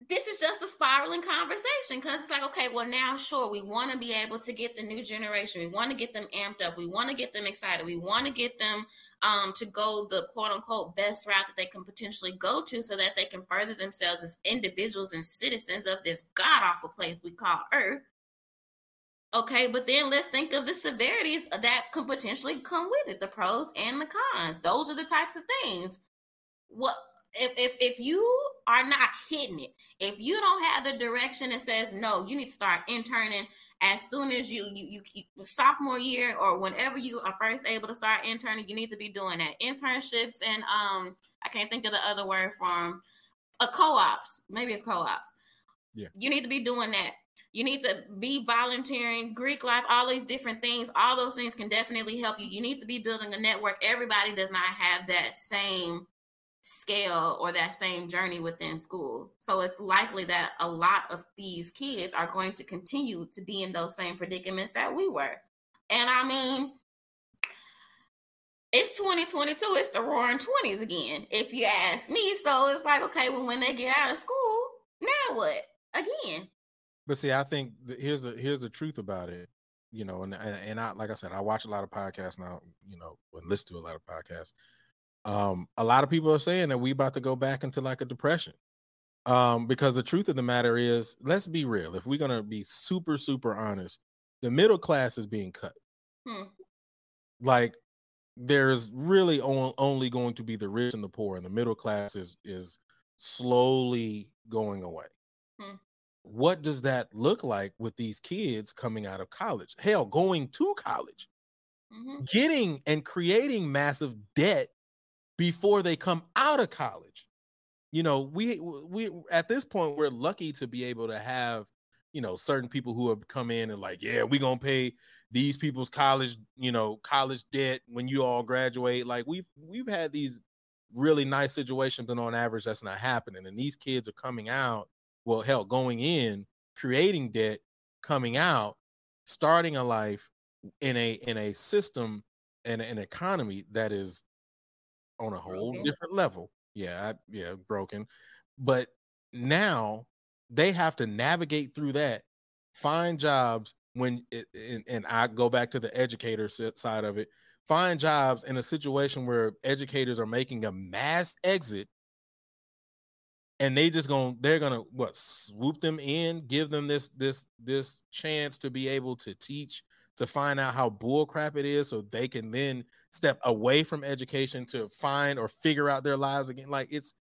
this is just a spiraling conversation because it's like, okay, well, now, sure, we want to be able to get the new generation. We want to get them amped up. We want to get them excited. We want to get them um, to go the quote unquote best route that they can potentially go to so that they can further themselves as individuals and citizens of this god awful place we call Earth. Okay, but then let's think of the severities that can potentially come with it, the pros and the cons. Those are the types of things. What if, if if you are not hitting it, if you don't have the direction that says no, you need to start interning as soon as you you you keep sophomore year or whenever you are first able to start interning, you need to be doing that internships and um I can't think of the other word from a co-ops. Maybe it's co-ops. Yeah, you need to be doing that. You need to be volunteering, Greek life, all these different things. All those things can definitely help you. You need to be building a network. Everybody does not have that same scale or that same journey within school. So it's likely that a lot of these kids are going to continue to be in those same predicaments that we were. And I mean, it's 2022, it's the roaring 20s again, if you ask me. So it's like, okay, well, when they get out of school, now what? Again. But see, I think here's the here's the truth about it, you know, and, and and I like I said, I watch a lot of podcasts now, you know, and listen to a lot of podcasts um, a lot of people are saying that we about to go back into like a depression. Um, because the truth of the matter is, let's be real. If we're gonna be super, super honest, the middle class is being cut. Hmm. Like there's really only going to be the rich and the poor, and the middle class is is slowly going away. Hmm. What does that look like with these kids coming out of college? Hell, going to college, mm-hmm. getting and creating massive debt before they come out of college. You know, we we at this point we're lucky to be able to have, you know, certain people who have come in and like, yeah, we're gonna pay these people's college, you know, college debt when you all graduate. Like we've we've had these really nice situations, but on average, that's not happening. And these kids are coming out, well, hell, going in, creating debt, coming out, starting a life in a in a system and an economy that is on a whole broken. different level. Yeah, I, yeah, broken. But now they have to navigate through that, find jobs when it, and, and I go back to the educator side of it, find jobs in a situation where educators are making a mass exit and they just gonna they're gonna what swoop them in give them this this this chance to be able to teach to find out how bullcrap it is so they can then step away from education to find or figure out their lives again like it's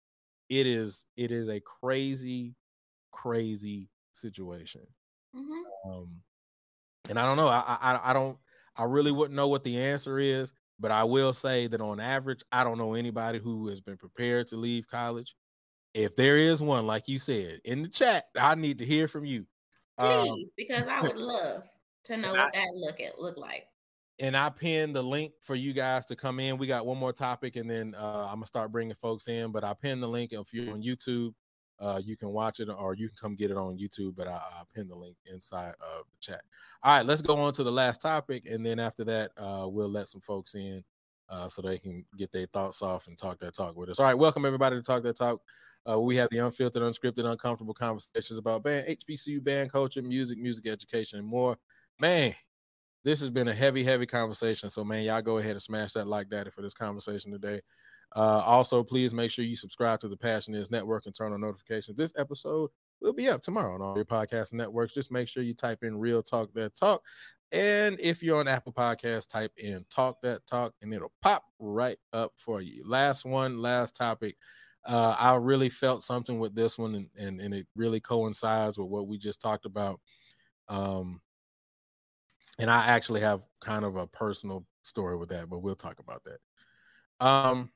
it is it is a crazy crazy situation mm-hmm. um and i don't know I, I i don't i really wouldn't know what the answer is but i will say that on average i don't know anybody who has been prepared to leave college if there is one like you said in the chat i need to hear from you um, please um, because i would love to know what I, that look at look like. And I pinned the link for you guys to come in. We got one more topic, and then uh, I'm gonna start bringing folks in. But I pinned the link. If you're on YouTube, uh, you can watch it, or you can come get it on YouTube. But I, I pinned the link inside of the chat. All right, let's go on to the last topic, and then after that, uh, we'll let some folks in uh, so they can get their thoughts off and talk that talk with us. All right, welcome everybody to Talk That Talk. Uh, we have the unfiltered, unscripted, uncomfortable conversations about band, HBCU band culture, music, music education, and more man, this has been a heavy, heavy conversation. So, man, y'all go ahead and smash that like that for this conversation today. Uh, also, please make sure you subscribe to the Passion Is Network and turn on notifications. This episode will be up tomorrow on all your podcast networks. Just make sure you type in Real Talk That Talk. And if you're on Apple Podcasts, type in Talk That Talk and it'll pop right up for you. Last one, last topic. Uh, I really felt something with this one, and, and, and it really coincides with what we just talked about. Um, and I actually have kind of a personal story with that, but we'll talk about that. Um,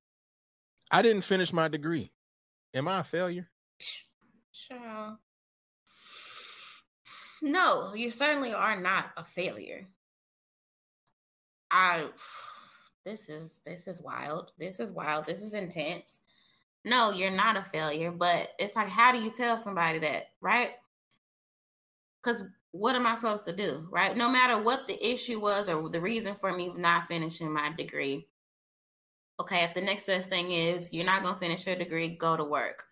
I didn't finish my degree. Am I a failure? Sure. No, you certainly are not a failure. I this is this is wild. This is wild. This is intense. No, you're not a failure, but it's like how do you tell somebody that, right? Cuz what am I supposed to do, right? No matter what the issue was or the reason for me not finishing my degree. Okay, if the next best thing is you're not going to finish your degree, go to work.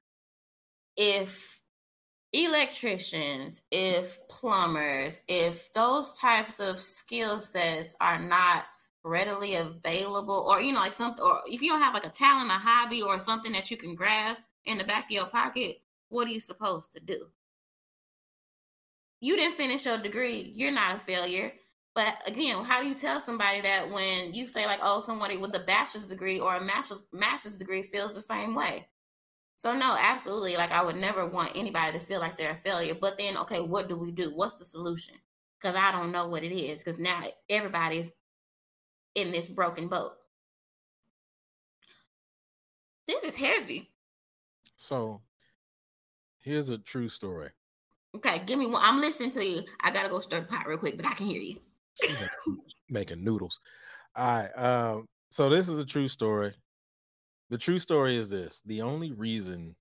If electricians, if plumbers, if those types of skill sets are not readily available, or you know, like something, or if you don't have like a talent, a hobby, or something that you can grasp in the back of your pocket, what are you supposed to do? You didn't finish your degree, you're not a failure. But again, how do you tell somebody that when you say like, oh, somebody with a bachelor's degree or a master's master's degree feels the same way? So no, absolutely. Like I would never want anybody to feel like they're a failure. But then, okay, what do we do? What's the solution? Because I don't know what it is. Because now everybody's in this broken boat. This is heavy. So here's a true story. Okay, give me one. I'm listening to you. I gotta go stir the pot real quick, but I can hear you. making noodles. All right. Um, so this is a true story. The true story is this: the only reason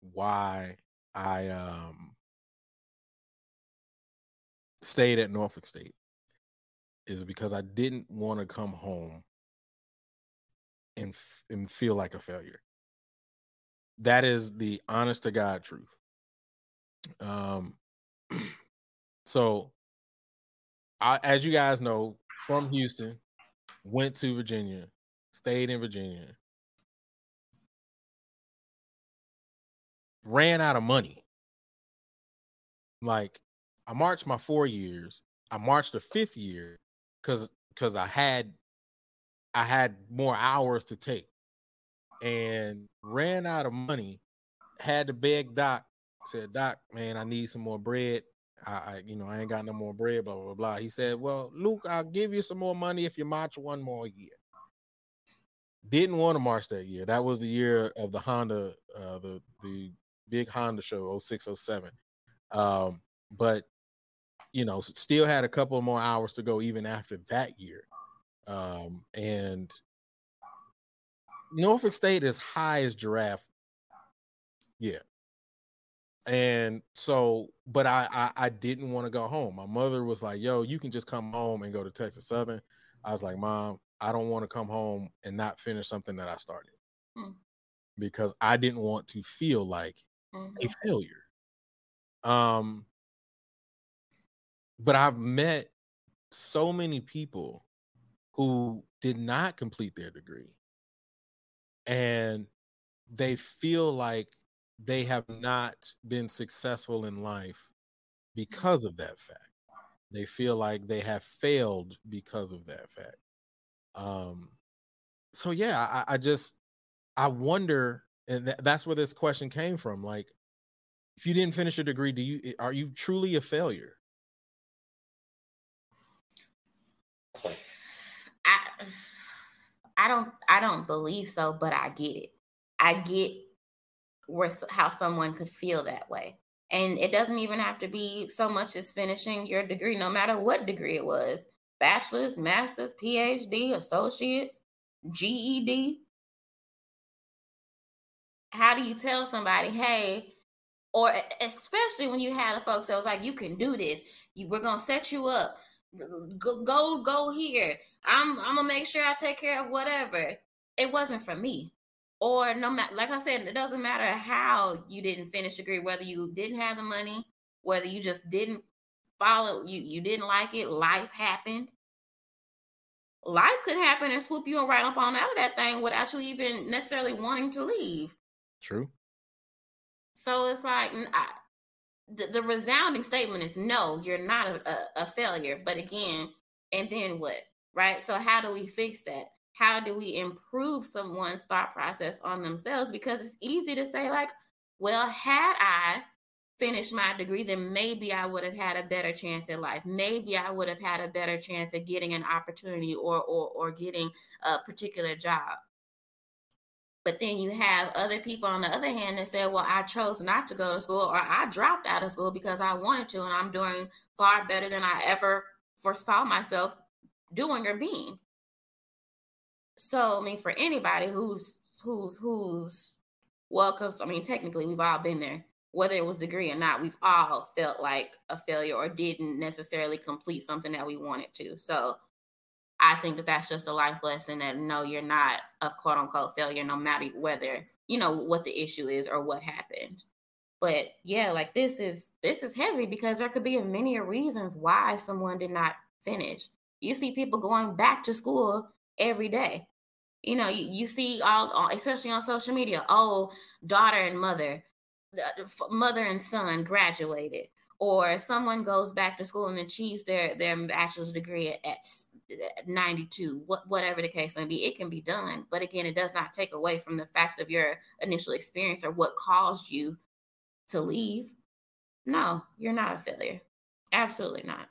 why I um stayed at Norfolk State is because I didn't want to come home and and feel like a failure. That is the honest to God truth. Um so I, as you guys know, from Houston, went to Virginia, stayed in Virginia, ran out of money. Like I marched my four years. I marched the fifth year because because I had I had more hours to take and ran out of money. Had to beg Doc. Said, Doc, man, I need some more bread. I, I, you know, I ain't got no more bread, blah, blah, blah. He said, Well, Luke, I'll give you some more money if you march one more year. Didn't want to march that year. That was the year of the Honda, uh, the the big Honda show, 0607. Um, but you know, still had a couple more hours to go even after that year. Um, and Norfolk State is high as giraffe. Yeah, and so, but I, I, I didn't want to go home. My mother was like, "Yo, you can just come home and go to Texas Southern." I was like, "Mom, I don't want to come home and not finish something that I started." Mm. Because I didn't want to feel like mm-hmm. a failure. Um but I've met so many people who did not complete their degree and they feel like they have not been successful in life because of that fact. They feel like they have failed because of that fact. Um, so yeah, I, I just I wonder, and th- that's where this question came from. Like, if you didn't finish your degree, do you are you truly a failure? I I don't I don't believe so, but I get it. I get where how someone could feel that way. And it doesn't even have to be so much as finishing your degree, no matter what degree it was bachelor's, master's, PhD, associates, GED. How do you tell somebody, hey, or especially when you had the folks that was like, you can do this, you we're gonna set you up, go go, go here. I'm I'm gonna make sure I take care of whatever. It wasn't for me or no matter like i said it doesn't matter how you didn't finish degree whether you didn't have the money whether you just didn't follow you you didn't like it life happened. Life could happen and swoop you right up on out of that thing without you even necessarily wanting to leave. True. So it's like I, the, the, resounding statement is no you're not a, a, a failure. But again and then what right? So how do we fix that how do we improve someone's thought process on themselves? Because it's easy to say, like, well, had I finished my degree, then maybe I would have had a better chance at life. Maybe I would have had a better chance at getting an opportunity or or or getting a particular job. But then you have other people on the other hand that say, well, I chose not to go to school or I dropped out of school because I wanted to, and I'm doing far better than I ever foresaw myself doing or being. So, I mean, for anybody who's who's who's well, because I mean, technically, we've all been there. Whether it was degree or not, we've all felt like a failure or didn't necessarily complete something that we wanted to. So, I think that that's just a life lesson that no, you're not a quote unquote failure, no matter whether you know what the issue is or what happened. But yeah, like this is this is heavy because there could be many reasons why someone did not finish. You see people going back to school every day. You know, you, you see all, especially on social media, oh, daughter and mother, mother and son graduated, or someone goes back to school and achieves their their bachelor's degree at, at 92 what, whatever the case may be. It can be done but again it does not take away from the fact of your initial experience or what caused you to leave. No you're not a failure. Absolutely not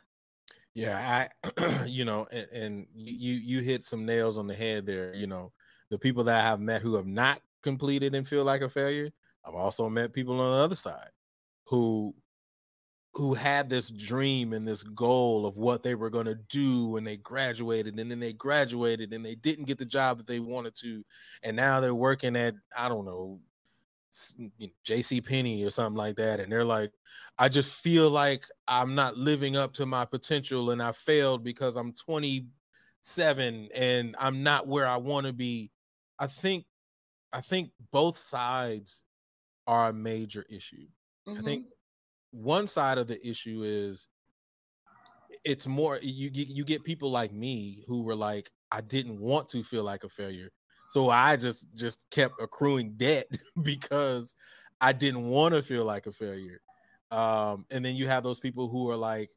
yeah i you know and, and you you hit some nails on the head there you know. The people that i have met who have not completed and feel like a failure i've also met people on the other side who who had this dream and this goal of what they were going to do when they graduated and then they graduated and they didn't get the job that they wanted to and now they're working at i don't know jc penney or something like that and they're like i just feel like i'm not living up to my potential and i failed because i'm 27 and i'm not where i want to be i think i think both sides are a major issue mm-hmm. i think one side of the issue is it's more you you get people like me who were like I didn't want to feel like a failure. So I just just kept accruing debt because I didn't want to feel like a failure. Um, and then you have those people who are like,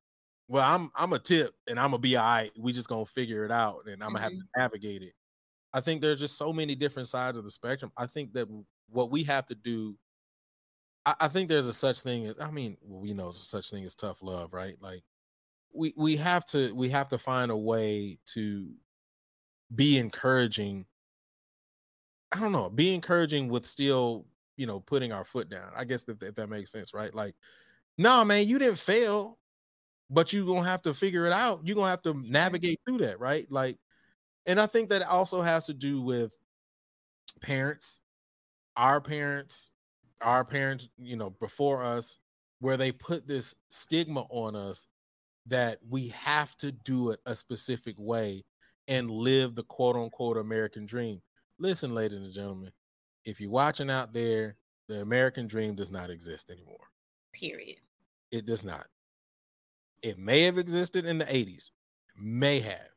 well, I'm I'm a tip and I'm gonna be all right. We just gonna figure it out and I'm gonna mm-hmm. have to mm-hmm. navigate it. I think there's just so many different sides of the spectrum. I think that what we have to do I, I think there's a such thing as I mean, we know such thing as tough love, right? Like we we have to we have to find a way to be encouraging. I don't know, be encouraging with still, you know, putting our foot down. I guess if, if that makes sense, right? Like, no, nah, man, you didn't fail, but you're gonna have to figure it out. You're gonna have to navigate through that, right? Like, and I think that also has to do with parents, our parents, our parents, you know, before us, where they put this stigma on us that we have to do it a specific way and live the quote unquote American dream. Listen, ladies and gentlemen, if you're watching out there, the American dream does not exist anymore. Period. It does not. It may have existed in the 80s, may have.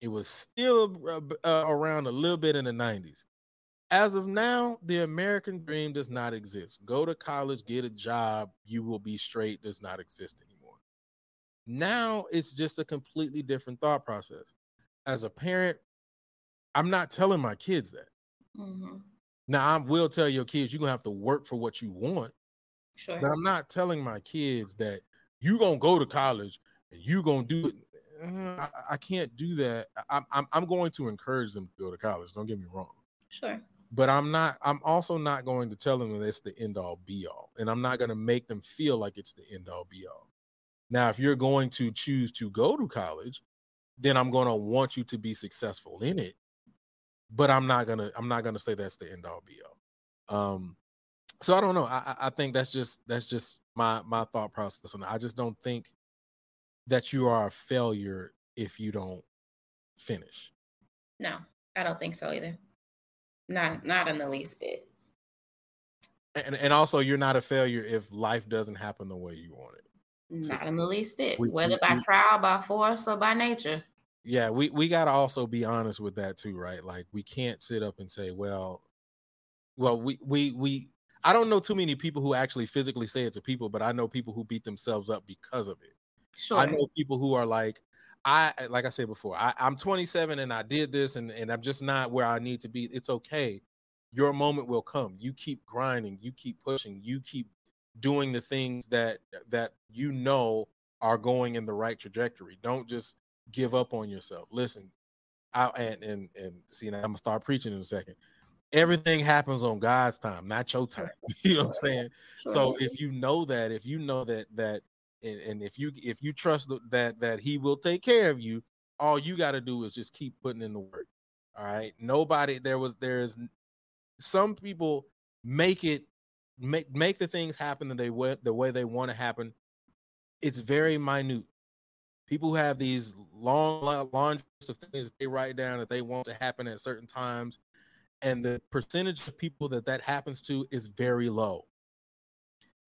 It was still uh, around a little bit in the 90s as of now, the American dream does not exist. Go to college, get a job, you will be straight, does not exist anymore. Now it's just a completely different thought process. As a parent, I'm not telling my kids that. Mm-hmm. Now, I will tell your kids you're gonna have to work for what you want. Sure. But I'm not telling my kids that you're gonna go to college and you're gonna do it. Uh, I, I, can't do that. I, I'm I'm going to encourage them to go to college. Don't get me wrong. Sure but I'm not, I'm also not going to tell them that it's the end all be all. And I'm not going to make them feel like it's the end all be all. Now, if you're going to choose to go to college, then I'm going to want you to be successful in it. But I'm not gonna, I'm not gonna say that's the end all be all. Um, so I don't know. I, I think that's just that's just my my thought process. And I just don't think that you are a failure if you don't finish. No, I don't think so either. Not not in the least bit. And and also you're not a failure if life doesn't happen the way you want it. Not so, in the least bit. We, Whether we, by we, trial, by force, or by nature. Yeah, we, we gotta also be honest with that too, right? Like we can't sit up and say, well, well, we we we I don't know too many people who actually physically say it to people, but I know people who beat themselves up because of it. Sure. I know people who are like, I eh, like I said before, I, I'm 27 and I did this and, and I'm just not where I need to be. It's okay. Your moment will come. You keep grinding, you keep pushing, you keep doing the things that that you know are going in the right trajectory. Don't just give up on yourself. Listen, I and and and see now I'm gonna start preaching in a second. Everything happens on God's time, not your time. You know what I'm saying? Sure. So if you know that, if you know that that and, and if you if you trust that that he will take care of you, all you got to do is just keep putting in the work. All right. Nobody there was there's some people make it make make the things happen that they went the way they want to happen. It's very minute. People who have these long long list of things that they write down that they want to happen at certain times, and the percentage of people that that happens to is very low.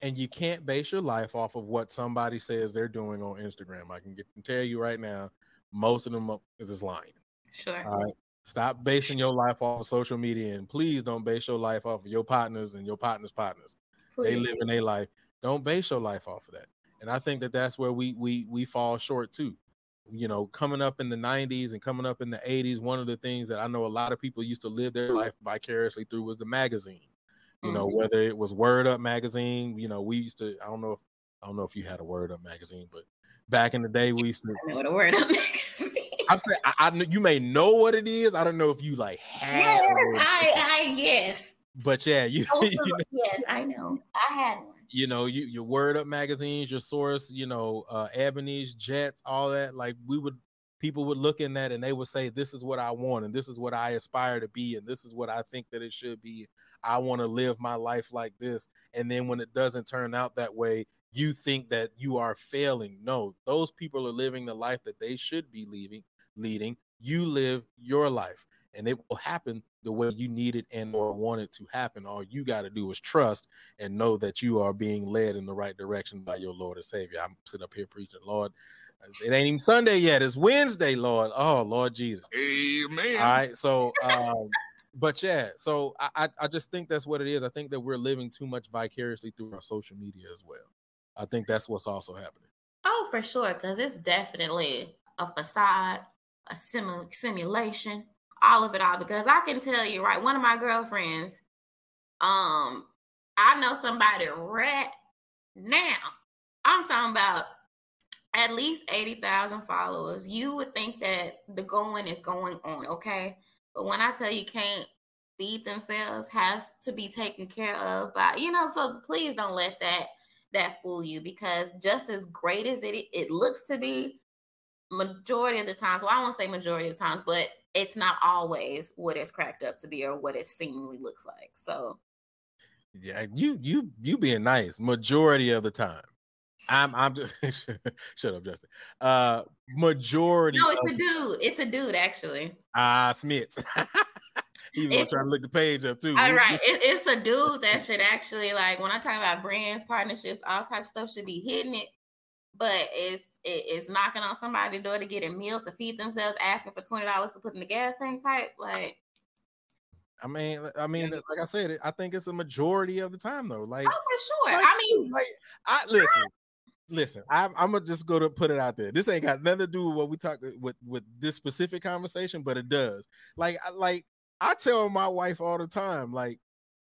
And you can't base your life off of what somebody says they're doing on Instagram. I can, get, can tell you right now, most of them is just lying. Sure. All right. Stop basing your life off of social media and please don't base your life off of your partners and your partners' partners. Please. They live in their life. Don't base your life off of that. And I think that that's where we we we fall short too. You know, coming up in the 90s and coming up in the 80s, one of the things that I know a lot of people used to live their life vicariously through was the magazine. You know, mm-hmm. whether it was Word Up magazine, you know, we used to I don't know if I don't know if you had a Word Up magazine, but back in the day we used to I know what a Word Up magazine I'm saying I, I, you may know what it is. I don't know if you like had. Yes, I, I yes. But yeah, you, also, you know, yes, I know. I had one. You know, you your word up magazines, your source, you know, uh Ebony's, Jets, all that. Like we would people would look in that and they would say, This is what I want, and this is what I aspire to be, and this is what I think that it should be. I want to live my life like this. And then when it doesn't turn out that way, you think that you are failing. No, those people are living the life that they should be leaving, leading. You live your life and it will happen the way you need it and or want it to happen. All you got to do is trust and know that you are being led in the right direction by your Lord and Savior. I'm sitting up here preaching, Lord. It ain't even Sunday yet. It's Wednesday, Lord. Oh, Lord Jesus. Amen. All right. So um, but yeah, so I I just think that's what it is. I think that we're living too much vicariously through our social media as well. I think that's what's also happening. Oh, for sure, because it's definitely a facade, a sim- simulation, all of it all. Because I can tell you, right, one of my girlfriends, um, I know somebody right now. I'm talking about at least 80,000 followers. You would think that the going is going on, okay? But when I tell you can't feed themselves, has to be taken care of by, you know, so please don't let that that fool you because just as great as it it looks to be, majority of the times, well, I won't say majority of the times, but it's not always what it's cracked up to be or what it seemingly looks like. So yeah, you you you being nice majority of the time. I'm I'm just shut up, Justin. Uh majority No, it's a dude. It's a dude actually. Ah, uh, Smith. He's gonna try to look the page up too. All right, it, it's a dude that should actually like when I talk about brands, partnerships, all types of stuff should be hitting it, but it's it, it's knocking on somebody's door to get a meal to feed themselves, asking for twenty dollars to put in the gas tank type. Like, I mean, I mean, like I said, I think it's a majority of the time though. Like, oh, for sure. Like, I mean, like, I listen. Listen, I'm, I'm gonna just go to put it out there. This ain't got nothing to do with what we talk with with this specific conversation, but it does. Like, like I tell my wife all the time, like,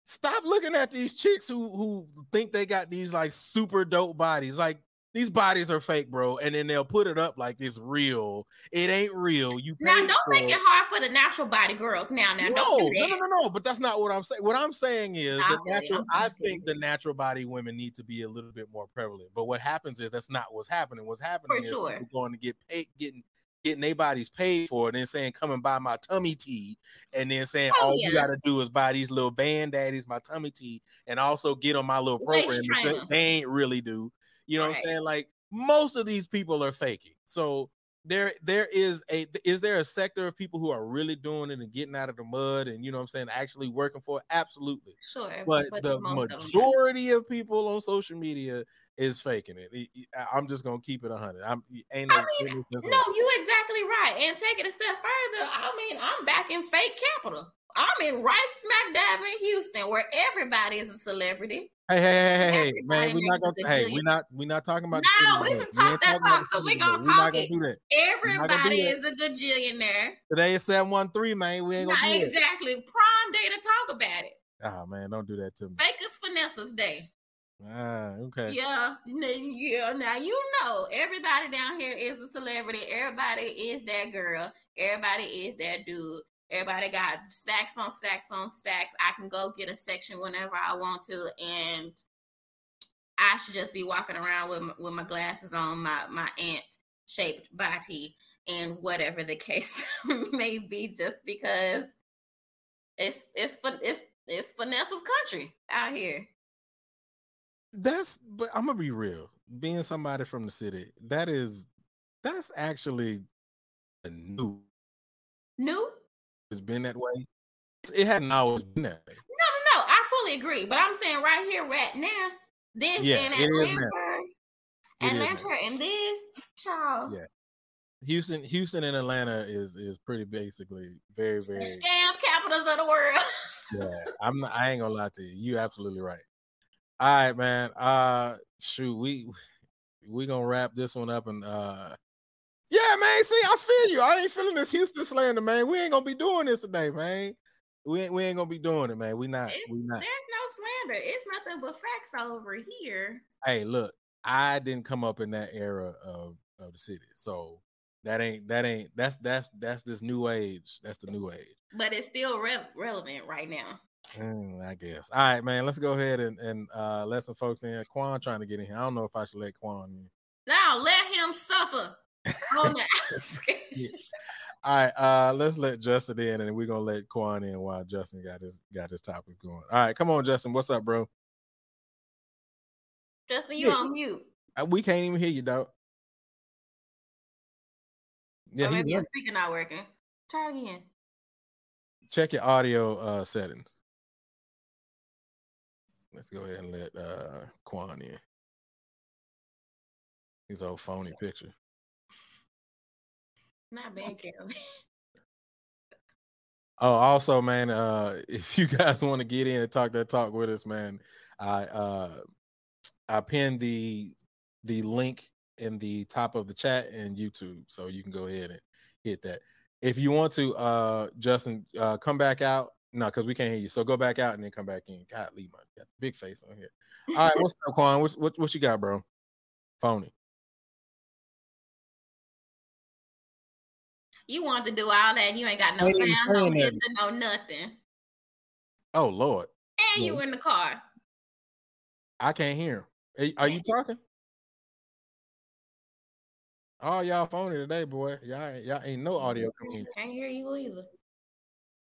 stop looking at these chicks who who think they got these like super dope bodies. Like these bodies are fake, bro. And then they'll put it up like it's real. It ain't real. You now don't make it. it hard for the natural body girls. Now, now, no, do no, no, no, no. But that's not what I'm saying. What I'm saying is the natural. I think the natural body women need to be a little bit more prevalent. But what happens is that's not what's happening. What's happening for is sure. going to get paid, getting getting their bodies paid for, and then saying, "Come and buy my tummy tea," and then saying, oh, "All yeah. you got to do is buy these little band daddies my tummy tea, and also get on my little program." They ain't really do. You know right. what I'm saying? Like most of these people are faking. So there there is a is there a sector of people who are really doing it and getting out of the mud and you know what I'm saying actually working for it? Absolutely. Sure. But, but the majority of, of, people on social media is faking it. I'm just gonna keep it hundred. I'm ain't no I mean, no, you exactly right. And take it a step further. I mean, I'm back in fake capital. I'm in right smack dab in Houston where everybody is a celebrity. Hey, hey, hey, hey, hey, man, we're not gonna. Hey, we're not. We're not talking about. No, this is talk that talk. So we're gonna talk it. Everybody is a gajillionaire. Today is seven one three, man. We ain't gonna exactly prime day to talk about it. Oh man, don't do that to me. Fakers Finesse's day. Ah, okay. Yeah, yeah. Now you know everybody down here is a celebrity. Everybody is that girl. Everybody is that dude. Everybody got stacks on stacks on stacks. I can go get a section whenever I want to, and I should just be walking around with my, with my glasses on, my my ant shaped body, and whatever the case may be, just because it's it's it's it's Vanessa's country out here. That's but I'm gonna be real. Being somebody from the city, that is that's actually a new new. It's been that way. It hadn't always been that way. No, no, no. I fully agree. But I'm saying right here, right now, this yeah, and Atlanta, Atlanta, and this, child. Yeah. Houston, Houston, and Atlanta is is pretty basically very, very scam capitals of the world. yeah, I'm. Not, I ain't gonna lie to you. You absolutely right. All right, man. Uh, shoot, we we gonna wrap this one up and uh, yeah, man. See, I feel you. I ain't feeling this Houston slander, man. We ain't gonna be doing this today, man. We ain't, we ain't gonna be doing it, man. We not. It's, we not. There's no slander. It's nothing but facts over here. Hey, look, I didn't come up in that era of of the city, so that ain't that ain't that's that's that's this new age. That's the new age. But it's still re- relevant right now. Mm, I guess. All right, man. Let's go ahead and, and uh, let some folks in. Kuan trying to get in here. I don't know if I should let Kuan in. Now let him suffer. Yes. All right, uh, let's let Justin in, and we're gonna let Kuan in while Justin got his got his topic going. All right, come on, Justin. What's up, bro? Justin, you yes. on mute. Uh, we can't even hear you, dog. Yeah, oh, he's maybe speaker not working. Try again. Check your audio uh, settings. Let's go ahead and let uh, Kuan in. His old phony picture. Not bad, Kelly. Oh, also, man, uh, if you guys want to get in and talk that talk with us, man, I uh I pinned the the link in the top of the chat and YouTube, so you can go ahead and hit that. If you want to, uh, Justin, uh, come back out. No, because we can't hear you. So go back out and then come back in. God, leave my big face on here. All right, what's up, Kuan? What's, what what you got, bro? Phony. You want to do all that, and you ain't got no sound, no no nothing. Oh Lord! And yeah. you in the car. I can't hear. Are, are you talking? Oh, y'all phony today, boy. Y'all, y'all ain't no audio coming. Can't hear you either.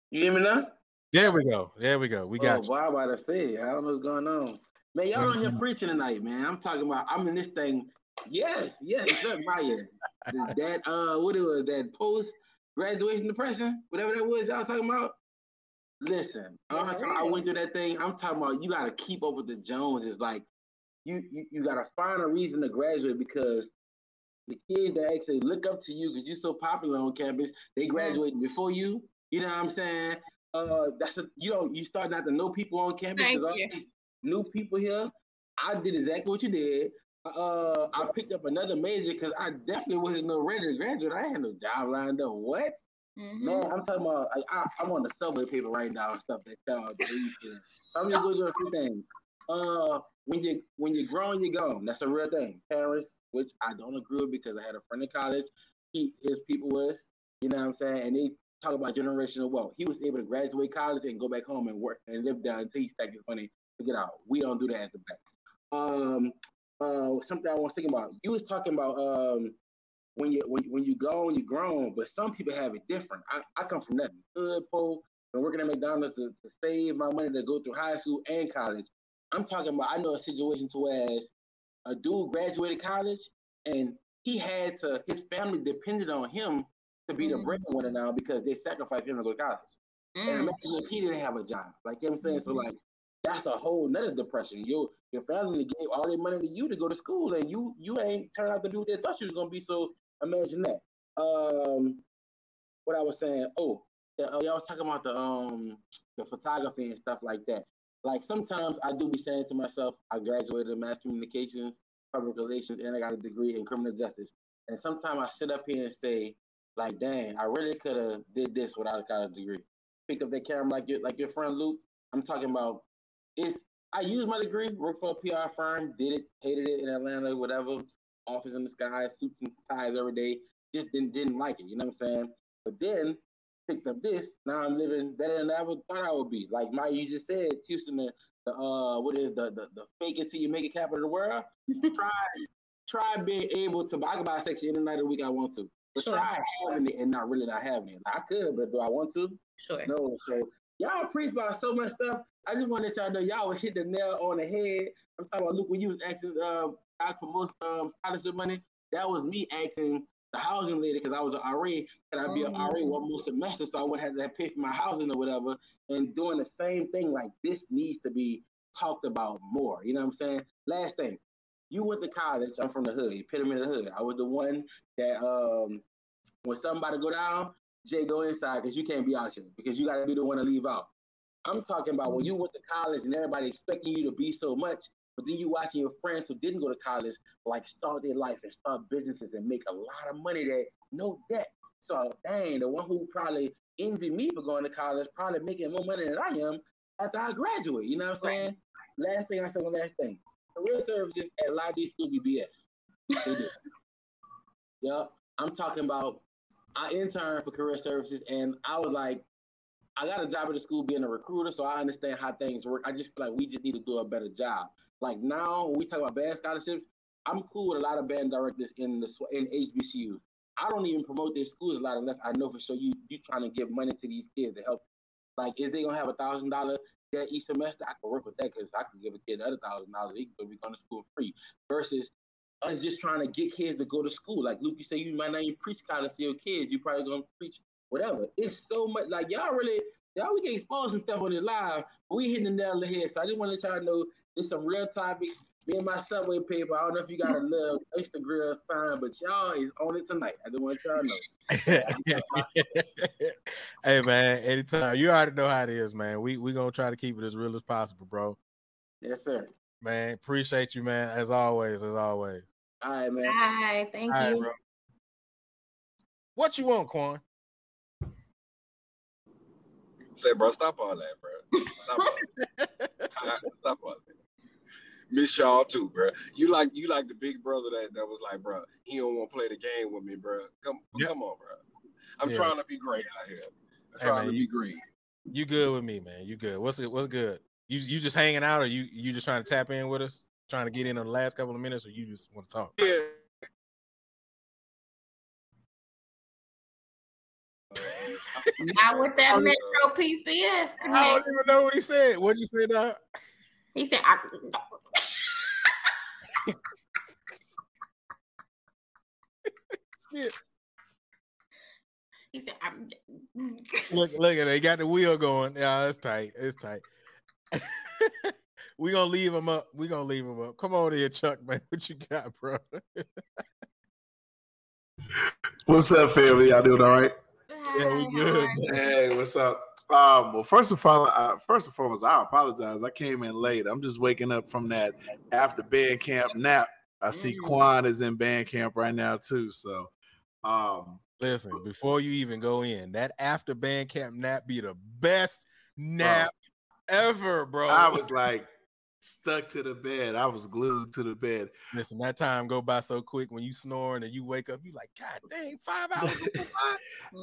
You hear me now? There we go. There we go. We got oh, you. Well, I about to say, I don't know what's going on. Man, y'all mm-hmm. on here preaching tonight, man. I'm talking about I'm in this thing Yes, yes, Maya. that uh, what it was that post graduation depression, whatever that was, y'all talking about. Listen, yes, I went through that thing. I'm talking about you got to keep up with the Joneses. Like you, you, you got to find a reason to graduate because the kids that actually look up to you because you're so popular on campus, they graduated before you. You know what I'm saying? Uh, that's a you know you start not to know people on campus. Thank you. new people here. I did exactly what you did uh, I picked up another major because I definitely wasn't no ready to graduate. I had no job lined up. What? Mm-hmm. Man, I'm talking about. Like, I, am on the subway paper right now and stuff that y'all I'm just going to do a few things. Uh, when you when you're grown, you're gone. That's a real thing. Parents, which I don't agree with because I had a friend in college. He his people was, you know what I'm saying, and they talk about generational wealth. He was able to graduate college and go back home and work and live down until he stacked his money to get out. We don't do that at the back. Um, uh, something I was thinking about. You was talking about um, when you when, when you go and you grown, but some people have it different. I, I come from that good poor, been working at McDonald's to, to save my money to go through high school and college. I'm talking about I know a situation to whereas a dude graduated college and he had to his family depended on him to be mm. the breadwinner now because they sacrificed him to go to college. Mm. And imagine if he didn't have a job. Like you know what I'm saying? Mm-hmm. So like that's a whole nother depression. Your your family gave all their money to you to go to school, and you you ain't turned out to be what they thought you was gonna be. So imagine that. Um, what I was saying. Oh, the, oh, y'all was talking about the um the photography and stuff like that. Like sometimes I do be saying to myself, I graduated in mass communications, public relations, and I got a degree in criminal justice. And sometimes I sit up here and say, like, dang, I really could have did this without a college degree. Pick up that camera like your like your friend Luke. I'm talking about it's I used my degree, worked for a PR firm, did it, hated it in Atlanta, whatever, office in the sky, suits and ties every day. Just didn't didn't like it. You know what I'm saying? But then picked up this. Now I'm living better than I ever thought I would be. Like my you just said, Houston, the, the uh what is the, the the fake it till you make it capital of the world. try try being able to I can buy a section any night of the week I want to. But sure. try having it and not really not having it. I could, but do I want to? Sure. No. So y'all preach about so much stuff. I just want to let y'all know y'all would hit the nail on the head. I'm talking about Luke when you was asking uh, ask for most um, scholarship money. That was me asking the housing lady because I was an RA. Can I be an RA oh. one more semester so I wouldn't have to pay for my housing or whatever? And doing the same thing like this needs to be talked about more. You know what I'm saying? Last thing, you went to college. I'm from the hood, epitome of the hood. I was the one that um when somebody go down, Jay go inside because you can't be out here because you got to be the one to leave out. I'm talking about when you went to college and everybody expecting you to be so much, but then you watching your friends who didn't go to college like start their life and start businesses and make a lot of money that no debt. So dang, the one who probably envy me for going to college probably making more money than I am after I graduate. You know what I'm saying? Last thing I said, one last thing. Career services at a lot of these schools be BS. Yep. I'm talking about I interned for career services and I was like, I got a job at the school being a recruiter, so I understand how things work. I just feel like we just need to do a better job. Like now, when we talk about band scholarships, I'm cool with a lot of band directors in the in HBCU. I don't even promote their schools a lot unless I know for sure you you trying to give money to these kids to help. Like, is they gonna have a thousand dollar debt each semester? I can work with that because I can give a kid another thousand dollars. He can be going to school free. Versus us just trying to get kids to go to school. Like Luke, you say you might not even preach college to your kids. You probably gonna preach whatever. It's so much like y'all really y'all we get exposed and stuff on this live, but we hitting the nail on the head. So I just want to let y'all know there's some real topics. Me and my subway paper. I don't know if you got a little Instagram sign, but y'all is on it tonight. I just want y'all know. hey man, anytime you already know how it is, man. We we gonna try to keep it as real as possible, bro. Yes, sir. Man, appreciate you, man. As always, as always. All right, man. Hi, thank All you. Right, what you want, Kuan? Say, bro, stop all that, bro. Stop all that. stop all that. Miss y'all too, bro. You like you like the big brother that, that was like, bro, he don't want to play the game with me, bro. Come yep. come on, bro. I'm yeah. trying to be great out here. I'm hey, trying man, to you, be great. You good with me, man. You good. What's good? What's good? You you just hanging out or you you just trying to tap in with us? Trying to get in on the last couple of minutes or you just want to talk? Yeah. Not with that Metro PCS. I don't even know what he said. What'd you say, Doc? He said, I... yes. He said, I'm... look, look at it. He got the wheel going. Yeah, it's tight. It's tight. we gonna leave him up. We gonna leave him up. Come on here, Chuck, man. What you got, bro? What's up, family? Y'all doing all right? Yeah, we good. Hey, what's up? Um, well, first of all, uh, first and foremost, I apologize. I came in late. I'm just waking up from that after band camp nap. I see mm. Kuan is in band camp right now too. So, um, listen, before you even go in, that after band camp nap be the best nap uh, ever, bro. I was like, stuck to the bed. I was glued to the bed. Listen, that time go by so quick when you snoring and you wake up, you like, God dang, five hours.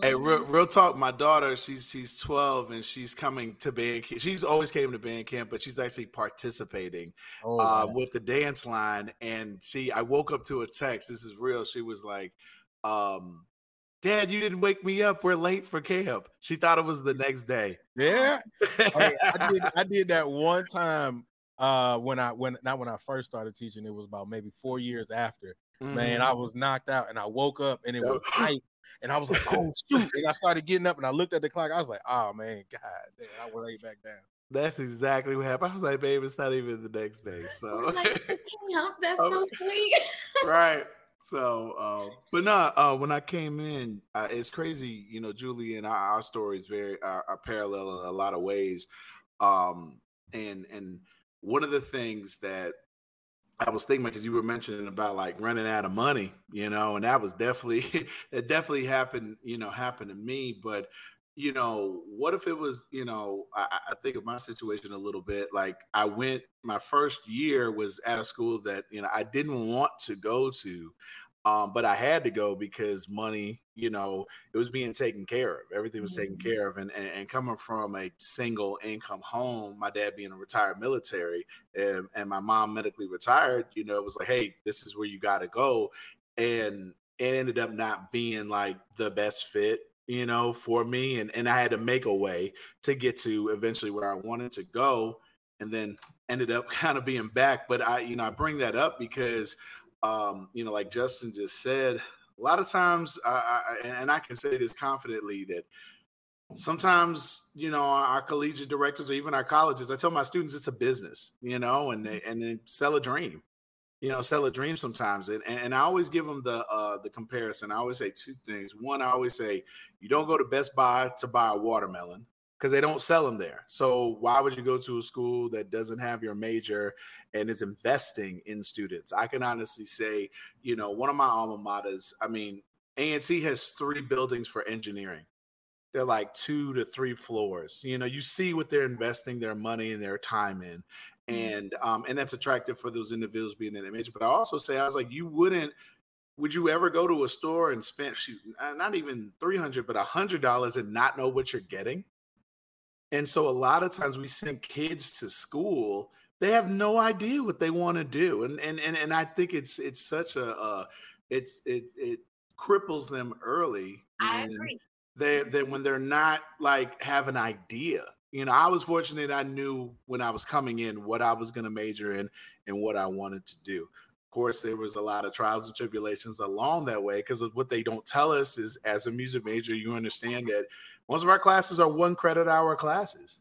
hey, real, real, talk. My daughter, she's she's 12 and she's coming to band camp. She's always came to band camp, but she's actually participating oh, uh, with the dance line. And she, I woke up to a text. This is real. She was like, um, Dad, you didn't wake me up. We're late for camp. She thought it was the next day. Yeah, I, I did. I did that one time uh when I when not when I first started teaching, it was about maybe four years after. Mm-hmm. Man, I was knocked out and I woke up and it was night. And I was like, oh shoot. And I started getting up and I looked at the clock. I was like, oh man, God damn, I was laid back down. That's exactly what happened. I was like, babe, it's not even the next day. So like, that's so sweet. right. So, uh, but no, uh, when I came in, uh, it's crazy. You know, Julie and our, our stories very are, are, parallel in a lot of ways. Um, and and one of the things that I was thinking because you were mentioning about like running out of money, you know, and that was definitely it definitely happened, you know, happened to me. But you know, what if it was, you know, I, I, think of my situation a little bit. Like I went, my first year was at a school that, you know, I didn't want to go to, um, but I had to go because money, you know, it was being taken care of. Everything was taken mm-hmm. care of. And, and, and, coming from a single income home, my dad being a retired military and, and my mom medically retired, you know, it was like, hey, this is where you got to go. And it ended up not being like the best fit you know, for me. And, and I had to make a way to get to eventually where I wanted to go and then ended up kind of being back. But I, you know, I bring that up because, um, you know, like Justin just said, a lot of times, I, I, and I can say this confidently that sometimes, you know, our, our collegiate directors or even our colleges, I tell my students it's a business, you know, and they, and they sell a dream you know, sell a dream sometimes. And, and, I always give them the uh, the comparison. I always say two things. One, I always say you don't go to Best Buy to buy a watermelon because they don't sell them there. So why would you go to a school that doesn't have your major and is investing in students? I can honestly say, you know, one of my alma maters. I mean, A&T has three buildings for engineering. They're like two to three floors. You know, you see what they're investing their money and their time in. Mm-hmm. and um, and that's attractive for those individuals being in that major. But I also say I was like, you wouldn't. Would you ever go to a store and spend shoot, not even three hundred, but a hundred dollars and not know what you're getting? And so a lot of times we send kids to school, they have no idea what they want to do, and and and and I think it's it's such a uh, it's it it cripples them early. I agree. They they when they're not like have an idea you know, I was fortunate I knew when I was coming in what I was going to major in and what I wanted to do. Of course, there was a lot of trials and tribulations along that way because what they don't tell us is as a music major, you understand that most of our classes are one credit hour classes.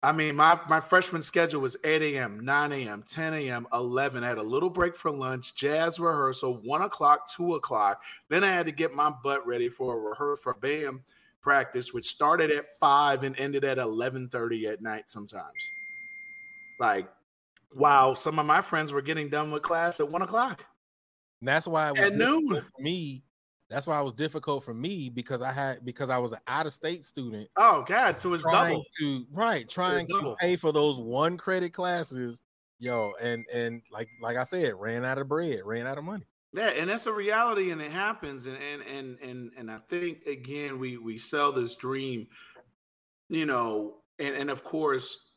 I mean, my, my freshman schedule was 8 a.m., 9 a.m., 10 a.m., 11. I had a little break for lunch, jazz rehearsal, one o'clock, two o'clock. Then I had to get my butt ready for a rehearsal for BAM practice, which started at five and ended at eleven thirty at night sometimes. Like, wow, some of my friends were getting done with class at one o'clock. And that's why it was at noon. me. That's why it was difficult for me because I had because I was an out of state student. Oh God, so it's double to right trying to pay for those one credit classes, yo, and and like like I said, ran out of bread, ran out of money. Yeah, and that's a reality, and it happens. And and and and and I think again, we we sell this dream, you know, and and of course,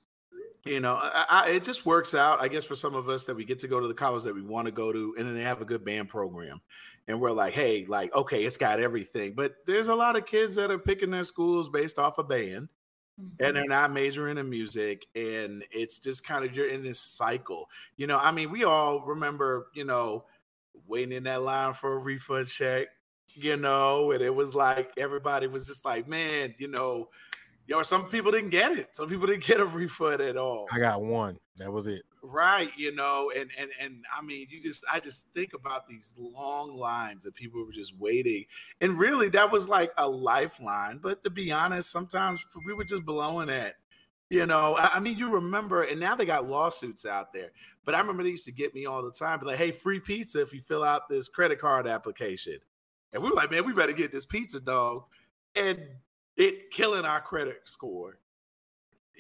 you know, I, I, it just works out. I guess for some of us that we get to go to the college that we want to go to, and then they have a good band program, and we're like, hey, like okay, it's got everything. But there's a lot of kids that are picking their schools based off a band. Mm-hmm. And they're not majoring in music, and it's just kind of you're in this cycle. You know, I mean, we all remember, you know, waiting in that line for a refund check, you know, and it was like everybody was just like, man, you know, yo, some people didn't get it. Some people didn't get a refund at all. I got one. That was it. Right, you know, and and and I mean, you just I just think about these long lines that people were just waiting, and really that was like a lifeline. But to be honest, sometimes we were just blowing it. You know, I, I mean, you remember, and now they got lawsuits out there. But I remember they used to get me all the time, be like, "Hey, free pizza if you fill out this credit card application." And we were like, "Man, we better get this pizza, dog," and it killing our credit score.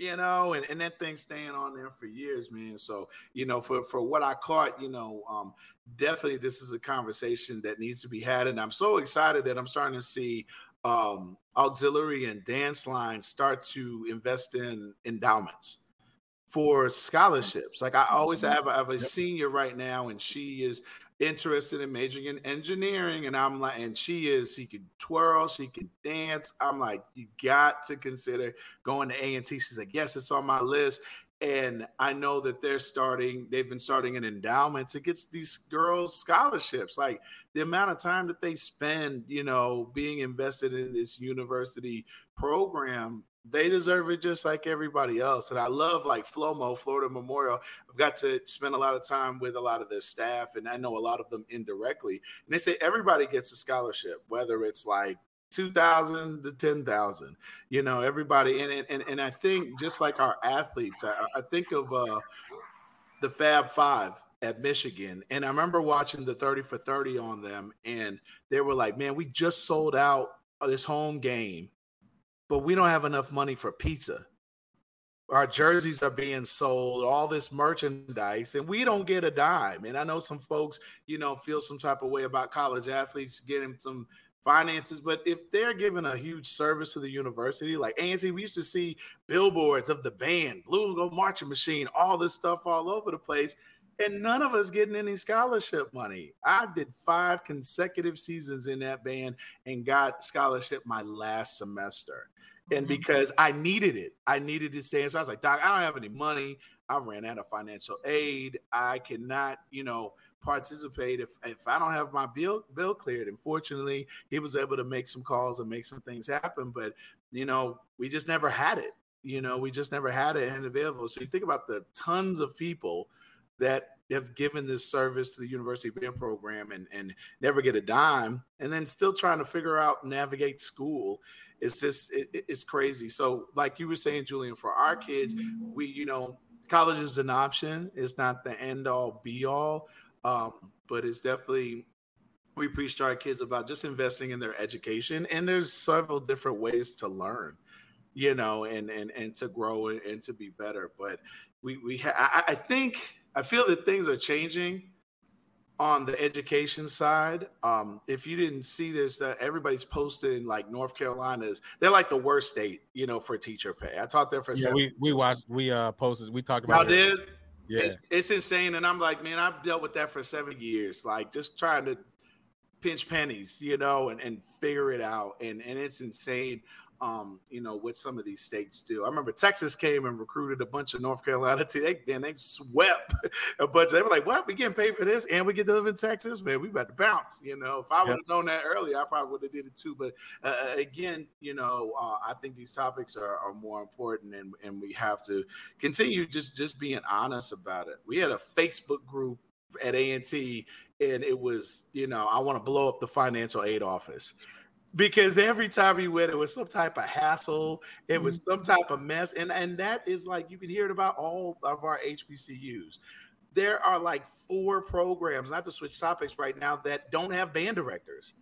You know, and, and that thing staying on there for years, man. So, you know, for for what I caught, you know, um, definitely this is a conversation that needs to be had. And I'm so excited that I'm starting to see um, auxiliary and dance lines start to invest in endowments for scholarships. Like I always mm-hmm. have, I have a senior right now, and she is interested in majoring in engineering, and I'm like, and she is, she can twirl, she can dance. I'm like, you got to consider going to A and T. She's like, yes, it's on my list. And I know that they're starting, they've been starting an endowment to get these girls scholarships. Like the amount of time that they spend, you know, being invested in this university program, they deserve it just like everybody else. And I love like FLOMO, Florida Memorial. I've got to spend a lot of time with a lot of their staff, and I know a lot of them indirectly. And they say everybody gets a scholarship, whether it's like 2000 to 10,000 you know everybody and, and and I think just like our athletes I, I think of uh the Fab 5 at Michigan and I remember watching the 30 for 30 on them and they were like man we just sold out this home game but we don't have enough money for pizza. Our jerseys are being sold, all this merchandise, and we don't get a dime. And I know some folks, you know, feel some type of way about college athletes getting some finances, but if they're giving a huge service to the university, like A&T, we used to see billboards of the band, Blue Gold Marching Machine, all this stuff all over the place and none of us getting any scholarship money. I did five consecutive seasons in that band and got scholarship my last semester. And mm-hmm. because I needed it, I needed to stay. And so I was like, Doc, I don't have any money. I ran out of financial aid. I cannot, you know, participate if, if I don't have my bill bill cleared. And fortunately, he was able to make some calls and make some things happen. But you know, we just never had it. You know, we just never had it and available. So you think about the tons of people that have given this service to the University Band program and, and never get a dime, and then still trying to figure out navigate school. It's just it, it's crazy. So, like you were saying, Julian, for our kids, we you know college is an option. It's not the end all be all, um, but it's definitely we preach to our kids about just investing in their education. And there's several different ways to learn, you know, and and and to grow and, to be better. But we we ha- I, I think I feel that things are changing on the education side. Um, if you didn't see this, uh, everybody's posting like North Carolina's. They're like the worst state, you know, for teacher pay. I taught there for. Yeah, we we watched. We uh posted. We talked about. I did. Yeah, it's, it's insane, and I'm like, man, I've dealt with that for seven years. Like just trying to pinch pennies, you know, and, and figure it out. And and it's insane um, you know, what some of these states do. I remember Texas came and recruited a bunch of North Carolina teams. They, and they swept a bunch. They were like, "What? We getting paid for this, and we get to live in Texas, man. We about to bounce." You know, if I would have known that earlier, I probably would have did it too. But uh, uh, again, you know, uh, I think these topics are, are more important, and and we have to continue just just being honest about it. We had a Facebook group at A and T, and it was, you know, I want to blow up the financial aid office because every time we went, it was some type of hassle. It was some mm-hmm. type of mess, and and that is like you can hear it about all of our HBCUs. There are like four programs, not to switch topics right now, that don't have band directors,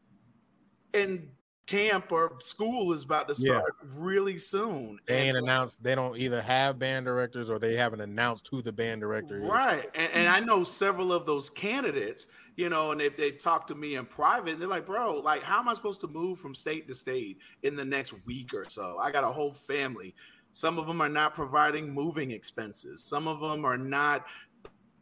and camp or school is about to start yeah. really soon. They ain't announced. They don't either have band directors or they haven't announced who the band director is. Right, and, and I know several of those candidates you know, and if they talk to me in private, they're like, bro, like, how am I supposed to move from state to state in the next week or so? I got a whole family. Some of them are not providing moving expenses. Some of them are not